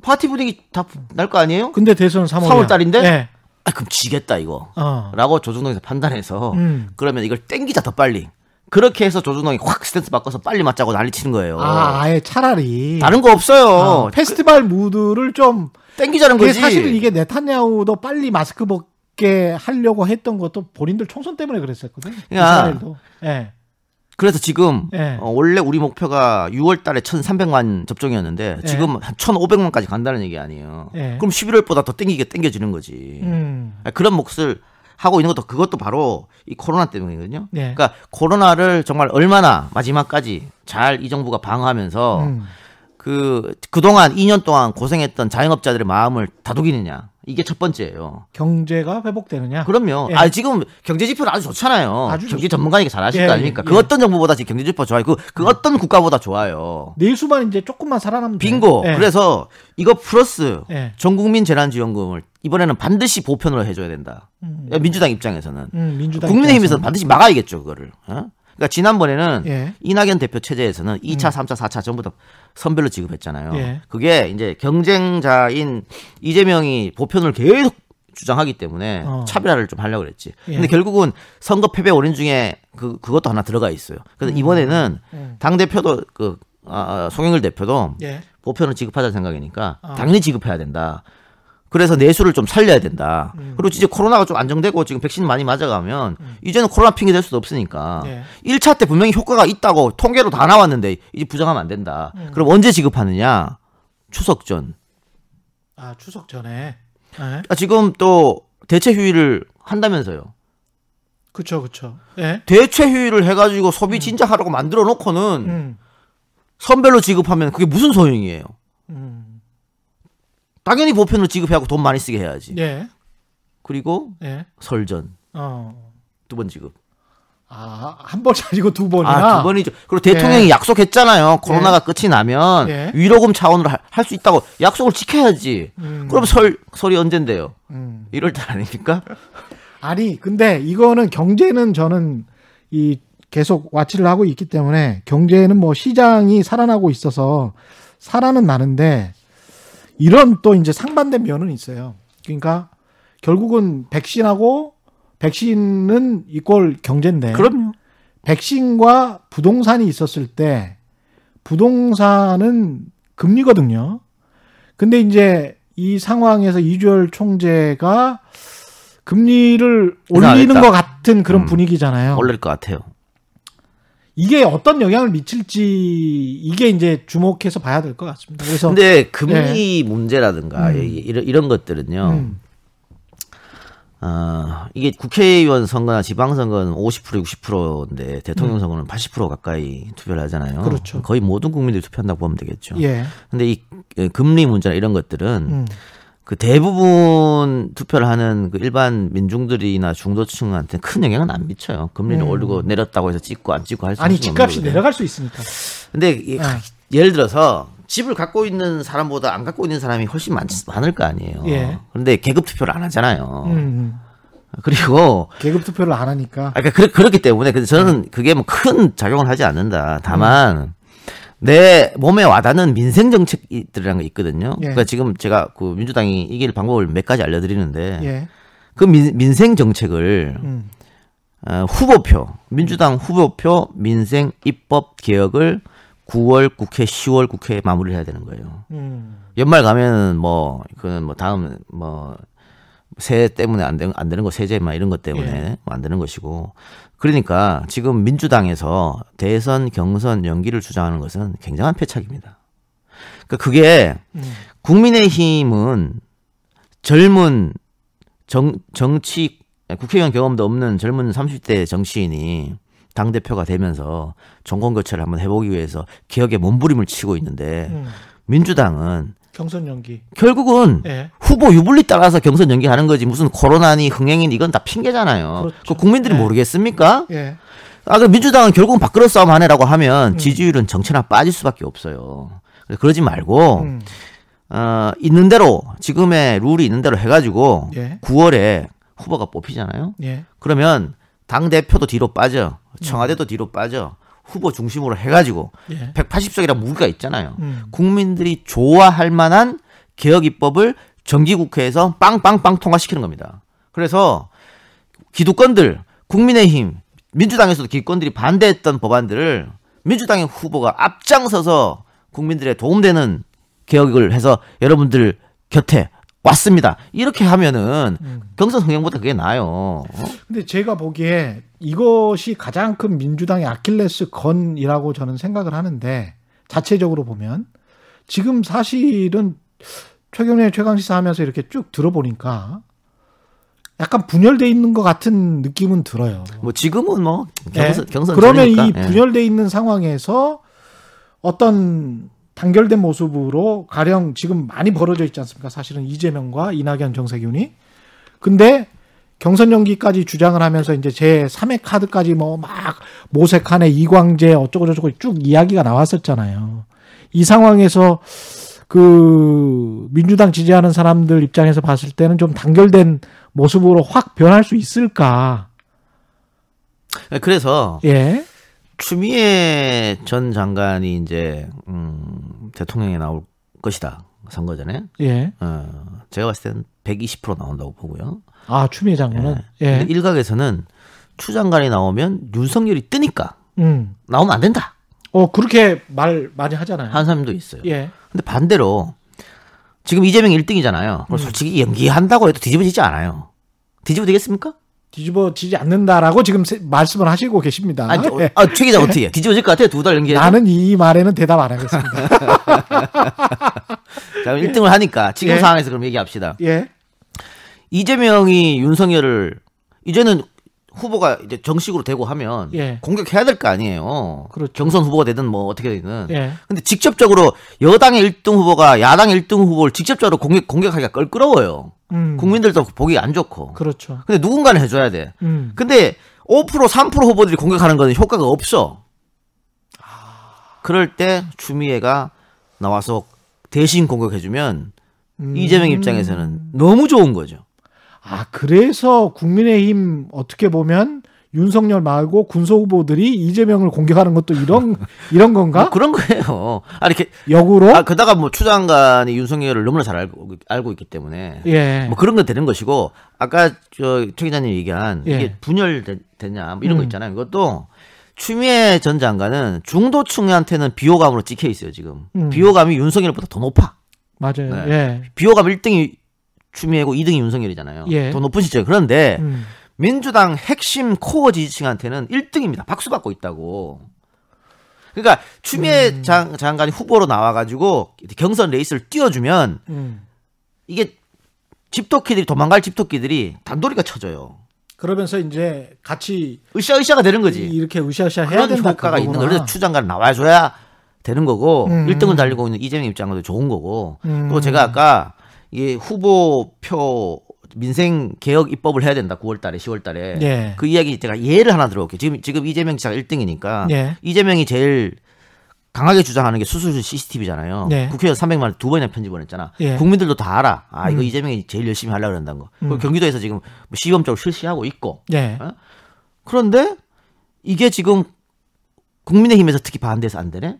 파티 분위기 다 날 거 아니에요? 근데 대선은 3월. 3월 달인데? 예. 아 그럼 지겠다 이거. 어. 라고 조중동에서 판단해서 음. 그러면 이걸 땡기자 더 빨리. 그렇게 해서 조중동이 확 스탠스 바꿔서 빨리 맞자고 난리 치는 거예요. 아, 아예 차라리 다른 거 없어요. 어, 페스티벌 무드를 좀 땡기자는 거지. 사실 이게 네타냐후도 빨리 마스크 벗게 하려고 했던 것도 본인들 총선 때문에 그랬었거든. 야. 이스라엘도. 예. 그래서 지금 예. 어, 원래 우리 목표가 6월 달에 1,300만 접종이었는데 예. 지금 한 1,500만까지 간다는 얘기 아니에요. 예. 그럼 11월보다 더 땡기게 땡겨지는 거지. 음. 아, 그런 몫을 하고 있는 것도 그것도 바로 이 코로나 때문이거든요. 예. 그러니까 코로나를 정말 얼마나 마지막까지 잘 이 정부가 방어하면서 음. 그 그동안 2년 동안 고생했던 자영업자들의 마음을 다독이느냐. 이게 첫 번째예요. 경제가 회복되느냐? 그럼요. 예. 아 지금 경제 지표는 아주 좋잖아요. 아주 경제. 전문가니까 잘 아실 예, 거 아닙니까? 예. 그 어떤 정부보다 지금 경제 지표 좋아요. 그, 그 어떤 국가보다 좋아요. 내수만 이제 조금만 살아남으면 돼요. 빙고. 예. 그래서 이거 플러스 예. 전국민 재난지원금을 이번에는 반드시 보편으로 해줘야 된다. 음. 민주당 입장에서는. 음, 민주당 국민의힘에서는. 반드시 막아야겠죠, 그거를. 어? 그러니까 지난번에는 예. 음. 이낙연 대표 체제에서는 2차, 3차, 4차 전부 다 선별로 지급했잖아요. 예. 그게 이제 경쟁자인 이재명이 보편을 계속 주장하기 때문에 어. 차별화를 좀 하려고 그랬지. 예. 근데 결국은 선거 패배 원인 중에 그 그것도 하나 들어가 있어요. 그래서 이번에는 음. 당 대표도 그 아, 송영길 대표도 예. 보편을 지급하자는 생각이니까 어. 당연히 지급해야 된다. 그래서 내수를 좀 살려야 된다. 음. 그리고 진짜 코로나가 좀 안정되고 지금 백신 많이 맞아가면 이제는 코로나 핑계 될 수도 없으니까 예. 1차 때 분명히 효과가 있다고 통계로 다 나왔는데 이제 부정하면 안 된다. 음. 그럼 언제 지급하느냐? 추석 전. 아, 추석 전에. 예. 아, 지금 또 대체 휴일을 한다면서요. 그쵸, 그쵸. 예. 대체 휴일을 해가지고 소비 진짜 하라고 만들어 놓고는 음. 선별로 지급하면 그게 무슨 소용이에요? 음. 당연히 보편으로 지급해갖고 돈 많이 쓰게 해야지. 예. 그리고 예. 설전 어. 두 번 지급. 아, 한 번이 아니고 두 번이나. 아, 두 번이죠. 그리고 대통령이 예. 약속했잖아요. 코로나가 끝이 나면 예. 위로금 차원으로 할 수 있다고 약속을 지켜야지. 음. 그럼 설 설이 언젠데요? 음. 1월 달 아닙니까? 아니, 근데 이거는 경제는 저는 이 계속 와치를 하고 있기 때문에 경제는 뭐 시장이 살아나고 있어서 살아는 나는데 이런 또 이제 상반된 면은 있어요. 그러니까 결국은 백신하고 백신은 이꼴 경제인데 그럼요. 백신과 부동산이 있었을 때 부동산은 금리거든요. 근데 이제 이 상황에서 이주열 총재가 금리를 올리는. 것 같은 그런 음. 분위기잖아요. 올릴 것 같아요. 이게 어떤 영향을 미칠지 이게 이제 주목해서 봐야 될 것 같습니다. 그래서 근데 금리 문제라든가 음. 이- 이런, 이런 것들은요. 음, 아, 이게 국회의원 선거나 지방선거는 50% 60%인데 대통령 선거는 80% 가까이 투표를 하잖아요. 음. 그렇죠. 거의 모든 국민들이 투표한다고 보면 되겠죠. 예, 근데 이 예, 금리 문제나 이런 것들은 음, 그 대부분 투표를 하는 그 일반 민중들이나 중도층한테 큰 영향은 안 미쳐요. 금리를 음. 올리고 내렸다고 해서 찍고 안 찍고 할 수 아니 없는 집값이. 내려갈 수 있으니까. 근데 이- 네. 예를 들어서 집을 갖고 있는 사람보다 안 갖고 있는 사람이 훨씬 많, 많을 거 아니에요. 예. 그런데 계급 투표를 안 하잖아요. 음, 음. 그리고 계급 투표를 안 하니까. 아, 그러니까 그렇, 그렇기 때문에 근데 저는 그게 뭐 큰 작용을 하지 않는다. 다만 내 몸에 와닿는 민생 정책들이라는 게 있거든요. 예. 그러니까 지금 제가 그 민주당이 이길 방법을 몇 가지 알려드리는데 예. 그 민, 민생 정책을 음. 어, 후보표 민주당 후보표 민생 입법 개혁을 9월 국회 10월 국회에 마무리를 해야 되는 거예요. 음. 연말 가면은 뭐 그는 뭐 다음 뭐 세 때문에 안, 되, 안 되는 거 세제 막 이런 것 때문에 예. 뭐안 되는 것이고 그러니까 지금 민주당에서 대선 경선 연기를 주장하는 것은 굉장한 패착입니다. 그러니까 그게 음. 국민의힘은 젊은 정, 정치 국회의원 경험도 없는 젊은 30대 정치인이 당 대표가 되면서 정권 교체를 한번 해보기 위해서 개혁에 몸부림을 치고 있는데 음. 민주당은 경선 연기. 결국은 예. 후보 유불리 따라서 경선 연기하는 거지 무슨 코로나니 흥행인 이건 다 핑계잖아요. 그렇죠. 그 국민들이 네. 모르겠습니까? 예. 아, 그 민주당은 결국은 밥그릇 싸움 하네라고 하면 음. 지지율은 정체나 빠질 수밖에 없어요. 그러지 말고 음. 어, 있는 대로 지금의 룰이 있는 대로 해가지고 예. 9월에 후보가 뽑히잖아요. 예. 그러면 당 대표도 뒤로 빠져, 청와대도 뒤로 빠져, 후보 중심으로 해가지고 예. 180석이라 무기가 있잖아요. 음. 국민들이 좋아할 만한 개혁 입법을 정기국회에서 빵빵빵 통과시키는 겁니다. 그래서 기득권들, 국민의힘, 민주당에서도 기득권들이 반대했던 법안들을 민주당의 후보가 앞장서서 국민들의 도움되는 개혁을 해서 여러분들 곁에 왔습니다. 이렇게 하면은 음. 경선 흥행보다 그게 나아요. 어? 근데 제가 보기에 이것이 가장 큰 민주당의 아킬레스 건이라고 저는 생각을 하는데 자체적으로 보면 지금 사실은 최경련의 최강시사 하면서 이렇게 쭉 들어보니까 약간 분열돼 있는 것 같은 느낌은 들어요. 뭐 지금은 뭐 경선 예. 경선 그러면 전이니까. 이 예. 분열돼 있는 상황에서 어떤 단결된 모습으로 가령 지금 많이 벌어져 있지 않습니까? 사실은 이재명과 이낙연 정세균이. 근데 경선 연기까지 주장을 하면서 이제 제 3회 카드까지 뭐 막 모색하네 이광재 어쩌고 저쩌고 쭉 이야기가 나왔었잖아요. 이 상황에서 그 민주당 지지하는 사람들 입장에서 봤을 때는 좀 단결된 모습으로 확 변할 수 있을까? 예, 그래서 예. 추미애 전 장관이 이제 음, 대통령에 나올 것이다 선거 전에 예. 어, 제가 봤을 때는 120% 나온다고 보고요. 아, 추미애 장관은 예. 근데 일각에서는 추 장관이 나오면 윤석열이 뜨니까 음. 나오면 안 된다 어, 그렇게 말 많이 하잖아요. 하는 사람도 있어요. 예. 근데 반대로 지금 이재명 1등이잖아요. 음. 그럼 솔직히 연기한다고 해도 뒤집어지지 않아요. 뒤집어 되겠습니까? 뒤집어지지 않는다라고 지금 세- 말씀을 하시고 계십니다. 아니, 예. 아, 최 기자 어떻게 해? 뒤집어질 것 같아요? 두 달 연기해서? 나는 이 말에는 대답 안 하겠습니다. 자, 1등을 하니까 지금 예. 상황에서 그럼 얘기합시다. 예. 이재명이 윤석열을 이제는 후보가 이제 정식으로 되고 하면 예. 공격해야 될 거 아니에요. 그렇죠. 경선 후보가 되든 뭐 어떻게 되든. 예. 근데 직접적으로 여당의 1등 후보가 야당의 1등 후보를 직접적으로 공격 공격하기가 껄끄러워요. 음. 국민들도 보기 안 좋고. 그렇죠. 근데 누군가는 해줘야 돼. 음. 근데 5% 3% 후보들이 공격하는 거는 효과가 없어. 그럴 때 추미애가 나와서 대신 공격해주면 음. 이재명 입장에서는 너무 좋은 거죠. 아, 그래서 국민의힘 어떻게 보면 윤석열 말고 군소 후보들이 이재명을 공격하는 것도 이런 이런 건가? 뭐 그런 거예요. 아 이렇게 역으로? 아 그다가 뭐 추장관이 윤석열을 너무나 잘 알고 알고 있기 때문에 예. 뭐 그런 건 되는 것이고 아까 저최 기자님 얘기한 예. 이게 분열되냐 뭐 이런 거 음. 있잖아요. 이것도 추미애 전 장관은 중도층한테는 비호감으로 찍혀 있어요 지금. 음. 비호감이 윤석열보다 더 높아. 맞아요. 네. 예. 비호감 1등이 추미애고 2등이 윤석열이잖아요. 예. 더 높은 시점. 그런데 음. 민주당 핵심 코어 지지층한테는 1등입니다. 박수 받고 있다고. 그러니까 추미애 음. 장, 장관이 후보로 나와가지고 경선 레이스를 띄워주면 음. 이게 집토끼들이 도망갈 집토끼들이 단도리가 쳐져요. 그러면서 이제 같이 으쌰으쌰가 되는 거지. 이렇게 으쌰으쌰 해야 그런 된다 효과가 있는 그거구나. 거예요. 그래서 추 장관 나와줘야 되는 거고 음. 1등을 달리고 있는 이재명 입장도 좋은 거고 음. 또 제가 아까 이 후보표 민생 개혁 입법을 해야 된다. 9월 달에 10월 달에. 예. 그 이야기 제가 예를 하나 들어볼게요. 지금 지금 이재명 지사가 1등이니까 예. 이재명이 제일 강하게 주장하는 게 수술실 CCTV잖아요. 네. 국회의원 300만 원 두 번이나 편집을 했잖아. 예. 국민들도 다 알아. 아 이거 음. 이재명이 제일 열심히 하려고 그런다는 거. 음. 경기도에서 지금 뭐 시범적으로 실시하고 있고. 예. 어? 그런데 이게 지금 국민의힘에서 특히 반대해서 안 되네.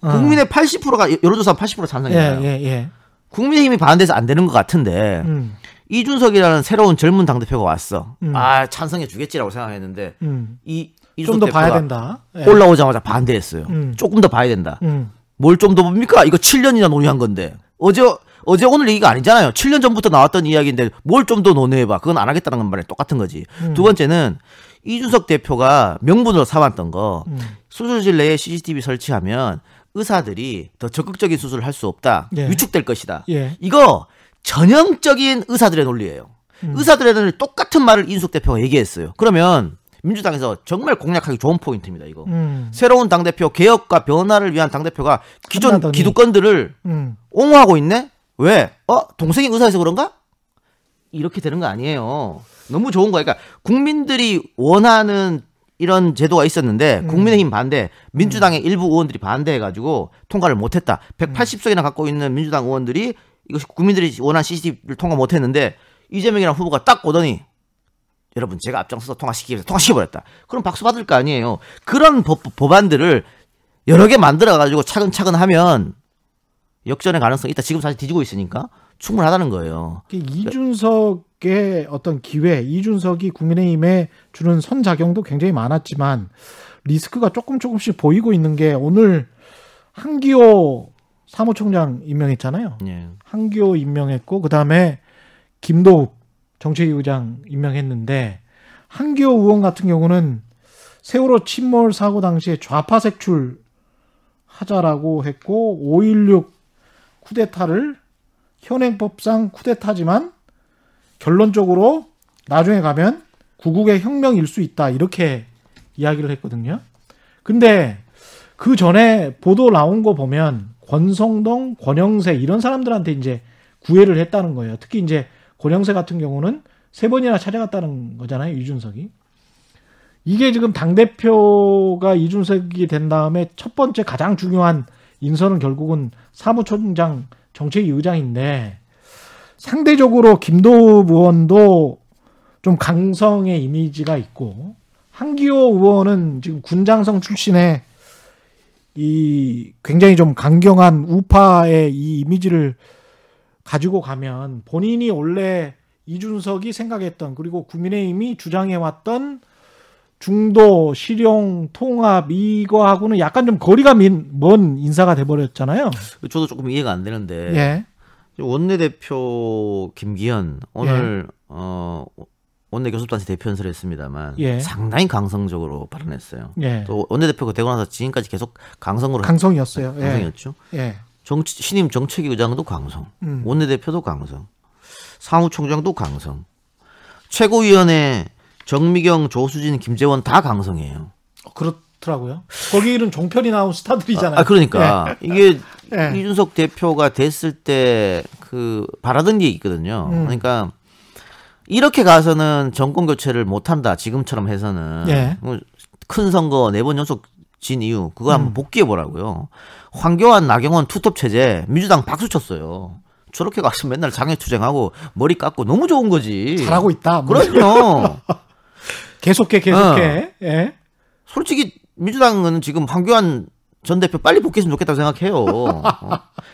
어. 국민의 80%가 여론조사 80% 예, 찬성이잖아요. 예, 예. 국민의힘이 반대해서 안 되는 것 같은데 음. 이준석이라는 새로운 젊은 당 대표가 왔어. 음. 아 찬성해 주겠지라고 생각했는데 음. 이 좀 더 봐야 된다. 예. 올라오자마자 반대했어요. 음. 조금 더 봐야 된다. 음. 뭘좀 더 봅니까? 이거 7년이나 논의한 건데 어제 어제 오늘 얘기가 아니잖아요. 7년 전부터 나왔던 이야기인데 뭘 좀 더 논의해봐. 그건 안 하겠다는 건 말이 똑같은 거지. 음. 두 번째는 이준석 대표가 명분으로 삼았던 거 음. 수술실 내에 CCTV 설치하면 의사들이 더 적극적인 수술을 할 수 없다. 예. 위축될 것이다. 예. 이거 전형적인 의사들의 논리예요. 음. 의사들의 논리 똑같은 말을 이준석 대표가 얘기했어요. 그러면 민주당에서 정말 공략하기 좋은 포인트입니다. 이거. 음. 새로운 당 대표 개혁과 변화를 위한 당 대표가 기존 한다더니. 기득권들을 음. 옹호하고 있네? 왜? 어? 동생이 의사여서 그런가? 이렇게 되는 거 아니에요. 너무 좋은 거야. 그러니까 국민들이 원하는 이런 제도가 있었는데 음. 국민의힘 반대, 민주당의 일부 의원들이 반대해가지고 통과를 못했다. 음. 180석이나 갖고 있는 민주당 의원들이 이것이 국민들이 원한 CCTV를 통과 못했는데 이재명이랑 후보가 딱 오더니 여러분 제가 앞장서서 통과시키기 위해서 통과시켜버렸다. 그럼 박수 받을 거 아니에요. 그런 법, 법안들을 여러 개 만들어 가지고 차근차근 하면 역전의 가능성이 있다. 지금 사실 뒤지고 있으니까 충분하다는 거예요. 그 이준석 의 어떤 기회, 이준석이 국민의힘에 주는 선작용도 굉장히 많았지만 리스크가 조금 조금씩 보이고 있는 게 오늘 한기호 사무총장 임명했잖아요. 예. 한기호 임명했고 그 다음에 김도욱 정책위 의장 임명했는데 한기호 의원 같은 경우는 세월호 침몰 사고 당시에 좌파 색출 하자라고 했고 5.16 쿠데타를 현행법상 쿠데타지만 결론적으로 나중에 가면 구국의 혁명일 수 있다 이렇게 이야기를 했거든요. 근데 그 전에 보도 나온 거 보면 권성동, 권영세 이런 사람들한테 이제 구애를 했다는 거예요. 특히 이제 권영세 같은 경우는 세 번이나 찾아갔다는 거잖아요. 이준석이. 이게 지금 당대표가 이준석이 된 다음에 첫 번째 가장 중요한 인선은 결국은 사무총장 정책위 의장인데 상대적으로 김도읍 의원도 좀 강성의 이미지가 있고 한기호 의원은 지금 군장성 출신의 이 굉장히 좀 강경한 우파의 이 이미지를 가지고 가면 본인이 원래 이준석이 생각했던 그리고 국민의힘이 주장해왔던 중도 실용 통합 이거하고는 약간 좀 거리가 민, 먼 인사가 돼버렸잖아요. 저도 조금 이해가 안 되는데 예, 원내대표 김기현 오늘 어 원내 교섭단체 대표 연설을 했습니다만 예. 상당히 강성적으로 발언했어요. 예, 또 원내대표가 되고 나서 지금까지 계속 강성으로 강성이었어요. 예, 강성이었죠. 예, 정치, 신임 정책위 의장도 강성, 음. 원내대표도 강성, 사무총장도 강성, 최고위원회 정미경, 조수진, 김재원 다 강성이에요. 어, 그렇 더라고요. 거기는 종편이 나온 스타들이잖아요. 아, 그러니까 이게 예. 이준석 대표가 됐을 때 그 바라던 게 있거든요. 음. 그러니까 이렇게 가서는 정권 교체를 못 한다. 지금처럼 해서는 예. 뭐큰 선거 네 번 연속 진 이유 그거 한번 음. 복귀해 보라고요. 황교안, 나경원 투톱 체제 민주당 박수 쳤어요. 저렇게 가서 맨날 장애 투쟁하고 머리 깎고 너무 좋은 거지. 잘하고 있다. 뭐. 그럼요. 계속해, 계속해. 예. 솔직히 민주당은 지금 황교안 전 대표 빨리 복귀했으면 좋겠다고 생각해요. 어.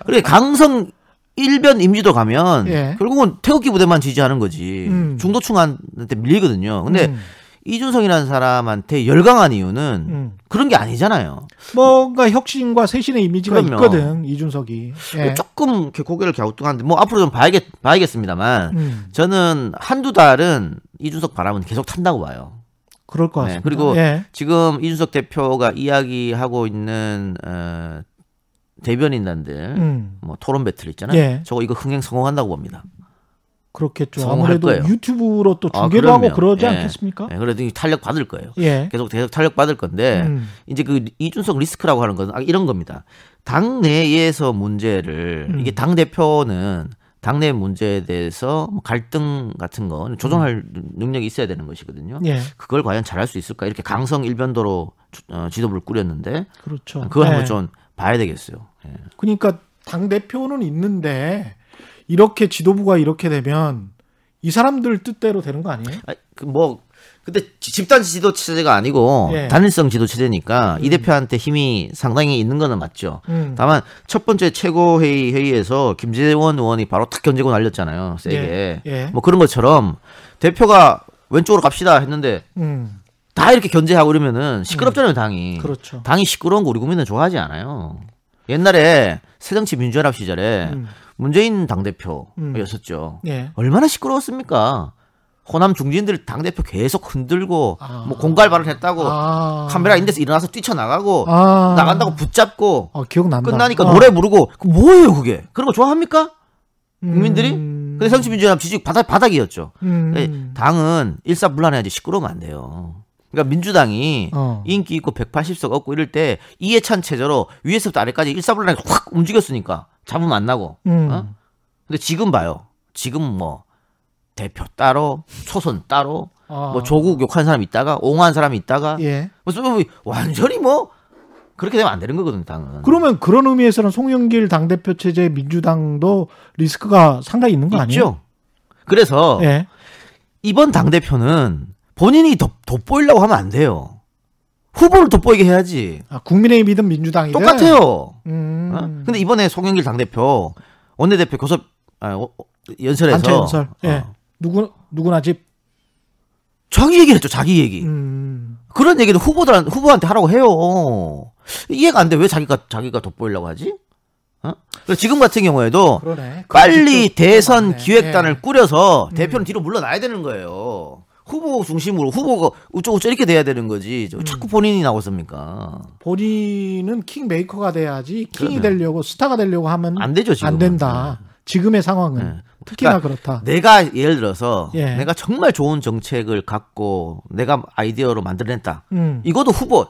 그래 강성 일변 임지도 가면 예. 결국은 태극기 부대만 지지하는 거지. 음. 중도층한테 밀리거든요. 근데 음, 이준석이라는 사람한테 열광한 이유는 음. 그런 게 아니잖아요. 뭔가 혁신과 쇄신의 이미지가 그럼요. 있거든 이준석이. 예. 조금 이렇게 고개를 갸우뚱하는데 뭐 앞으로 좀 봐야겠 봐야겠습니다만 음, 저는 한두 달은 이준석 바람은 계속 탄다고 봐요. 그럴 것 네, 같습니다. 그리고 예. 지금 이준석 대표가 이야기하고 있는 어, 대변인단들 음, 뭐 토론 배틀 있잖아요. 예. 저거 이거 흥행 성공한다고 봅니다. 그렇겠죠. 아무래도 거예요. 유튜브로 또 아, 중계도 그럼요. 하고 그러지 예. 않겠습니까? 예, 그래도 탄력 받을 거예요. 예. 계속 계속 탄력 받을 건데 음, 이제 그 이준석 리스크라고 하는 건 아, 이런 겁니다. 당 내에서 문제를 음. 이게 당 대표는 당내 문제에 대해서 뭐 갈등 같은 거 조정할 능력이 있어야 되는 것이거든요. 예. 그걸 과연 잘할 수 있을까? 이렇게 강성 일변도로 어, 지도부를 꾸렸는데 그렇죠. 그거 한번 네. 좀 봐야 되겠어요. 예. 그러니까 당 대표는 있는데 이렇게 지도부가 이렇게 되면 이 사람들 뜻대로 되는 거 아니에요? 아, 그뭐 근데 지- 집단 지도 체제가 아니고 예. 단일성 지도 체제니까 이 대표한테 힘이 상당히 있는 거는 맞죠. 음. 다만 첫 번째 최고회의 회의에서 김재원 의원이 바로 탁 견제고 날렸잖아요. 세게. 예, 예. 뭐 그런 것처럼 대표가 왼쪽으로 갑시다 했는데 음. 다 이렇게 견제하고 그러면은 시끄럽잖아요, 당이. 그렇죠. 당이 시끄러운 거 우리 국민은 좋아하지 않아요. 옛날에 새정치 민주연합 시절에 음. 문재인 당대표였었죠. 예. 얼마나 시끄러웠습니까? 호남 중진들 당 대표 계속 흔들고 아. 뭐 공갈 발언했다고 아. 카메라 인데서 일어나서 뛰쳐나가고 아. 나간다고 붙잡고 어, 기억난다. 끝나니까 어. 노래 부르고 그 뭐예요 그게 그런 거 좋아합니까 국민들이 음. 근데 새정치민주연합 지지 바닥 바닥이었죠 음. 당은 일사불란해야지 시끄러우면 안 돼요 그러니까 민주당이 어. 인기 있고 180석 얻고 이럴 때 이해찬 체제로 위에서부터 아래까지 일사불란하게 확 움직였으니까 잡으면 안 나고 음. 어? 근데 지금 봐요 지금 뭐 대표 따로 초선 따로 아. 뭐 조국 욕한 사람 있다가 옹호한 사람이 있다가 예. 무슨 뭐 완전히 뭐 그렇게 되면 안 되는 거거든 당은 그러면 그런 의미에서는 송영길 당대표 체제 민주당도 리스크가 상당히 있는 거 아니에요? 있죠. 그래서 예. 이번 당 대표는 본인이 더 돋보이려고 하면 안 돼요. 후보를 돋보이게 해야지. 아, 국민의힘이든 민주당이든 똑같아요. 음. 어? 근데 이번에 송영길 당 대표 원내대표 교섭 아, 어, 어, 연설에서 단체 연설. 예. 어, 누구 누구나 집. 자기 얘기를 했죠. 자기 얘기. 음. 그런 얘기도 후보들 후보한테 하라고 해요. 이해가 안 돼. 왜 자기가 자기가 돋보이려고 하지? 어? 지금 같은 경우에도 그러네. 빨리 대선 맞네. 기획단을 예. 꾸려서 음. 대표는 뒤로 물러나야 되는 거예요. 후보 중심으로 후보가 우쩌우쩌 이렇게 돼야 되는 거지. 저 음. 자꾸 본인이 나왔습니까? 본인은 킹 메이커가 돼야지 킹이 그러면. 되려고 스타가 되려고 하면 안 되죠 지금. 안 된다. 지금의 상황은 네. 특히나 그러니까 그렇다. 내가 예를 들어서 예. 내가 정말 좋은 정책을 갖고 내가 아이디어로 만들어냈다. 음. 이것도 후보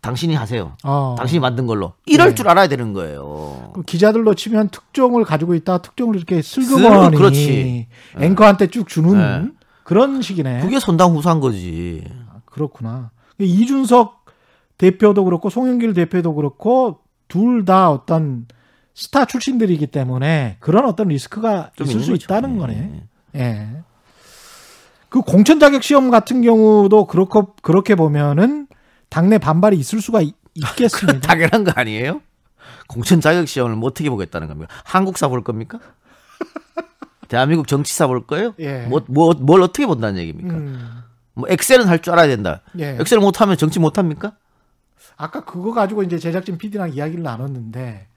당신이 하세요. 어. 당신이 만든 걸로 이럴 네. 줄 알아야 되는 거예요. 기자들로 치면 특종을 가지고 있다 특종을 이렇게 슬그머니 그렇지. 앵커한테 쭉 주는 네. 그런 식이네. 그게 선당 후사한 거지. 그렇구나. 이준석 대표도 그렇고 송영길 대표도 그렇고 둘 다 어떤 스타 출신들이기 때문에 그런 어떤 리스크가 좀 있을 수 거죠. 있다는 예. 거네. 예. 그 공천 자격 시험 같은 경우도 그렇고 그렇게 보면은 당내 반발이 있을 수가 있, 있겠습니다. 당연한 거 아니에요? 공천 자격 시험을 뭐 어떻게 보겠다는 겁니까? 한국사 볼 겁니까? 대한민국 정치사 볼 거예요? 예. 뭐, 뭐, 뭘 어떻게 본다는 얘기입니까? 음, 뭐 엑셀은 할 줄 알아야 된다. 예. 엑셀 못하면 정치 못합니까? 아까 그거 가지고 이제 제작진 PD랑 이야기를 나눴는데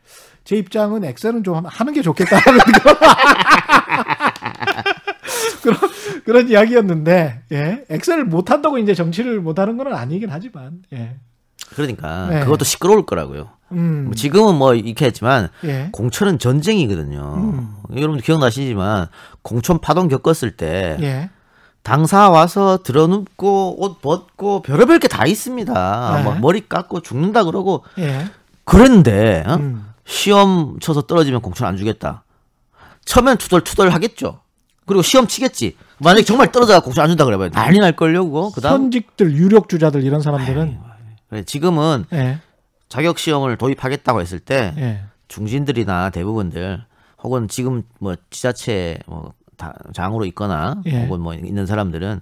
제 입장은 엑셀은 좀 하는 게 좋겠다는 거. 그런 그런 이야기였는데 예 엑셀을 못 한다고 이제 정치를 못 하는 건 아니긴 하지만 예. 그러니까 네. 그것도 시끄러울 거라고요. 음. 뭐 지금은 뭐 이렇게 했지만 예. 공천은 전쟁이거든요. 음. 여러분 기억나시지만 공천 파동 겪었을 때 예. 당사 와서 들어눕고 옷 벗고 별의별 게 다 있습니다. 네. 뭐 머리 깎고 죽는다 그러고 예. 그랬는데 어? 음. 시험 쳐서 떨어지면 공천 안 주겠다. 처음엔 투덜투덜 하겠죠. 그리고 시험 치겠지. 만약에 정말 떨어져서 공천 안 준다 그래봐요. 난리 날 걸요 그거. 그다음 현직들 유력 주자들 이런 사람들은 그래, 지금은 예. 자격 시험을 도입하겠다고 했을 때 예. 중진들이나 대부분들 혹은 지금 뭐 지자체 뭐 다- 장으로 있거나 예. 혹은 뭐 있는 사람들은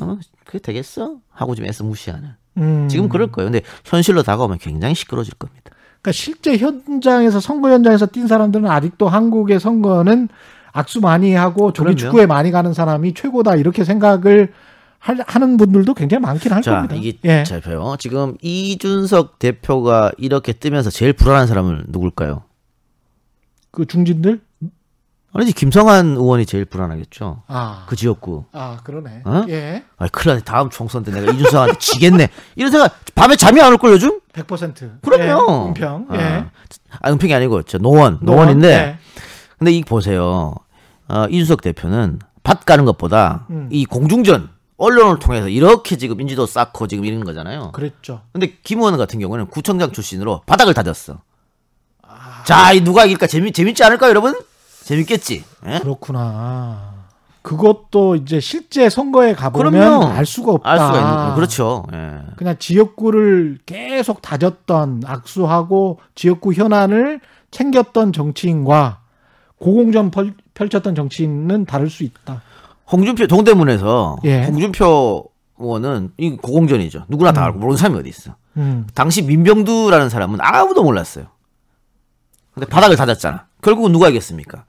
어 그게 되겠어 하고 좀 애써 무시하는 음. 지금 그럴 거예요. 근데 현실로 다가오면 굉장히 시끄러질 겁니다. 그러니까 실제 현장에서 선거 현장에서 뛴 사람들은 아직도 한국의 선거는 악수 많이 하고 조기 그럼요. 축구에 많이 가는 사람이 최고다 이렇게 생각을 할- 하는 분들도 굉장히 많긴 할 자 겁니다. 이게 예. 잡혀요. 지금 이준석 대표가 이렇게 뜨면서 제일 불안한 사람은 누굴까요? 그 중진들 아니지 김성한 의원이 제일 불안하겠죠. 아, 그 지역구. 아 그러네. 어? 예, 아 큰일 났네. 다음 총선 때 내가 이준석한테 지겠네. 이런 생각 밤에 잠이 안 올 걸 요즘? 100%. 그럼요. 예, 은평. 예. 아, 아, 은평이 아니고 저 노원, 노원 인데 예. 근데 이 보세요. 어, 이준석 대표는 밭 가는 것보다 음. 이 공중전 언론을 통해서 이렇게 지금 인지도 쌓고 지금 이런 거잖아요. 그랬죠. 근데 김 의원 같은 경우는 구청장 출신으로 바닥을 다졌어. 아. 자, 이 누가 이길까 재미 재밌지 않을까 여러분? 재밌겠지. 예? 그렇구나. 그것도 이제 실제 선거에 가보면 그럼요. 알 수가 없다. 알 수가 있는. 그렇죠. 예. 그냥 지역구를 계속 다졌던 악수하고 지역구 현안을 챙겼던 정치인과 고공전 펼- 펼쳤던 정치인은 다를 수 있다. 홍준표 동대문에서 예. 홍준표 의원은 이 고공전이죠. 누구나 다 알고 모르는 사람이 어디 있어. 음. 당시 민병두라는 사람은 아무도 몰랐어요. 근데 바닥을 다졌잖아. 결국은 누가 이겼습니까?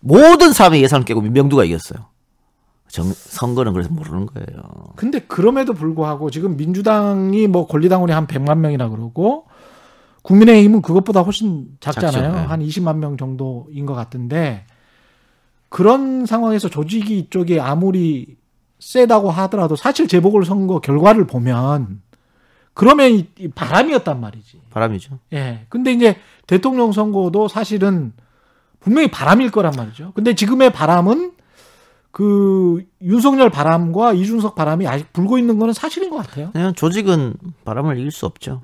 모든 사람의 예상을 깨고 민병두가 이겼어요. 정, 선거는 그래서 모르는 거예요. 근데 그럼에도 불구하고 지금 민주당이 뭐 권리당원이 한 100만 명이라 그러고 국민의힘은 그것보다 훨씬 작잖아요. 작죠, 네. 한 20만 명 정도인 것 같은데 그런 상황에서 조직이 이쪽이 아무리 세다고 하더라도 사실 재보궐 선거 결과를 보면 그러면 이- 이 바람이었단 말이지. 바람이죠. 예. 근데 이제 대통령 선거도 사실은 분명히 바람일 거란 말이죠. 근데 지금의 바람은 그 윤석열 바람과 이준석 바람이 아직 불고 있는 거는 사실인 것 같아요. 그냥 조직은 바람을 이길 수 없죠.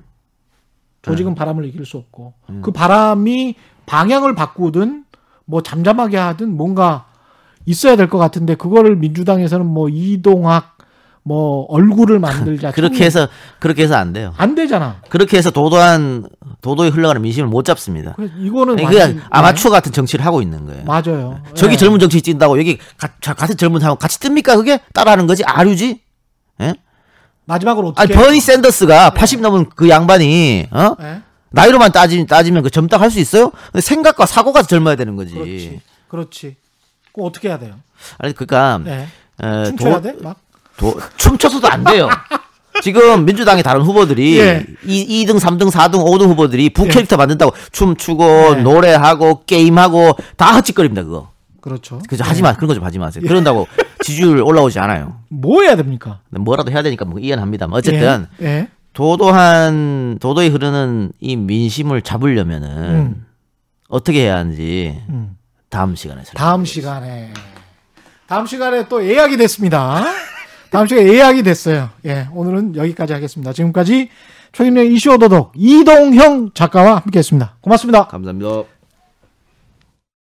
조직은 바람을 이길 수 없고 그 바람이 방향을 바꾸든 뭐 잠잠하게 하든 뭔가 있어야 될 것 같은데 그거를 민주당에서는 뭐 이동학 뭐 얼굴을 만들자 그렇게 해서 그렇게 해서 안 돼요. 안 되잖아. 그렇게 해서 도도한 도도히 흘러가는 민심을 못 잡습니다. 그래서 이거는 그냥 완전- 아마추어 같은 정치를 하고 있는 거예요. 맞아요. 저기 예. 젊은 정치 찐다고 여기 가- 자- 같은 젊은 사람 같이 뜹니까 그게 따라하는 거지 아류지? 예? 마지막으로 아니 어떻게 버니 샌더스가 80 넘은 그 양반이 어? 예? 나이로만 따지, 따지면 그 젊다 할 수 있어요? 생각과 사고가 젊어야 되는 거지. 그렇지. 그렇지. 그거 어떻게 해야 돼요? 아니 그러니까 네. 에, 춤춰야 도- 돼? 막? 도- 춤춰서도 안 돼요. 지금 민주당의 다른 후보들이 예. 이 2등, 3등, 4등, 5등 후보들이 부 예. 캐릭터 만든다고 춤추고 예. 노래하고 게임하고 다 헛짓거립니다 그거. 그렇죠. 그죠 하지 마 그런 거 좀 하지 마세요. 그런다고 지지율 올라오지 않아요. 뭐 해야 됩니까? 뭐라도 해야 되니까 뭐 이해합니다만 어쨌든 예. 예. 도도한 도도히 흐르는 이 민심을 잡으려면은 음. 어떻게 해야 하는지 음. 다음 시간에. 다음 시간에 다음 시간에 또 예약이 됐습니다. 다음 시간에 예약이 됐어요. 예, 오늘은 여기까지 하겠습니다. 지금까지 최근의 이슈 오도독 이동형 작가와 함께했습니다. 고맙습니다. 감사합니다.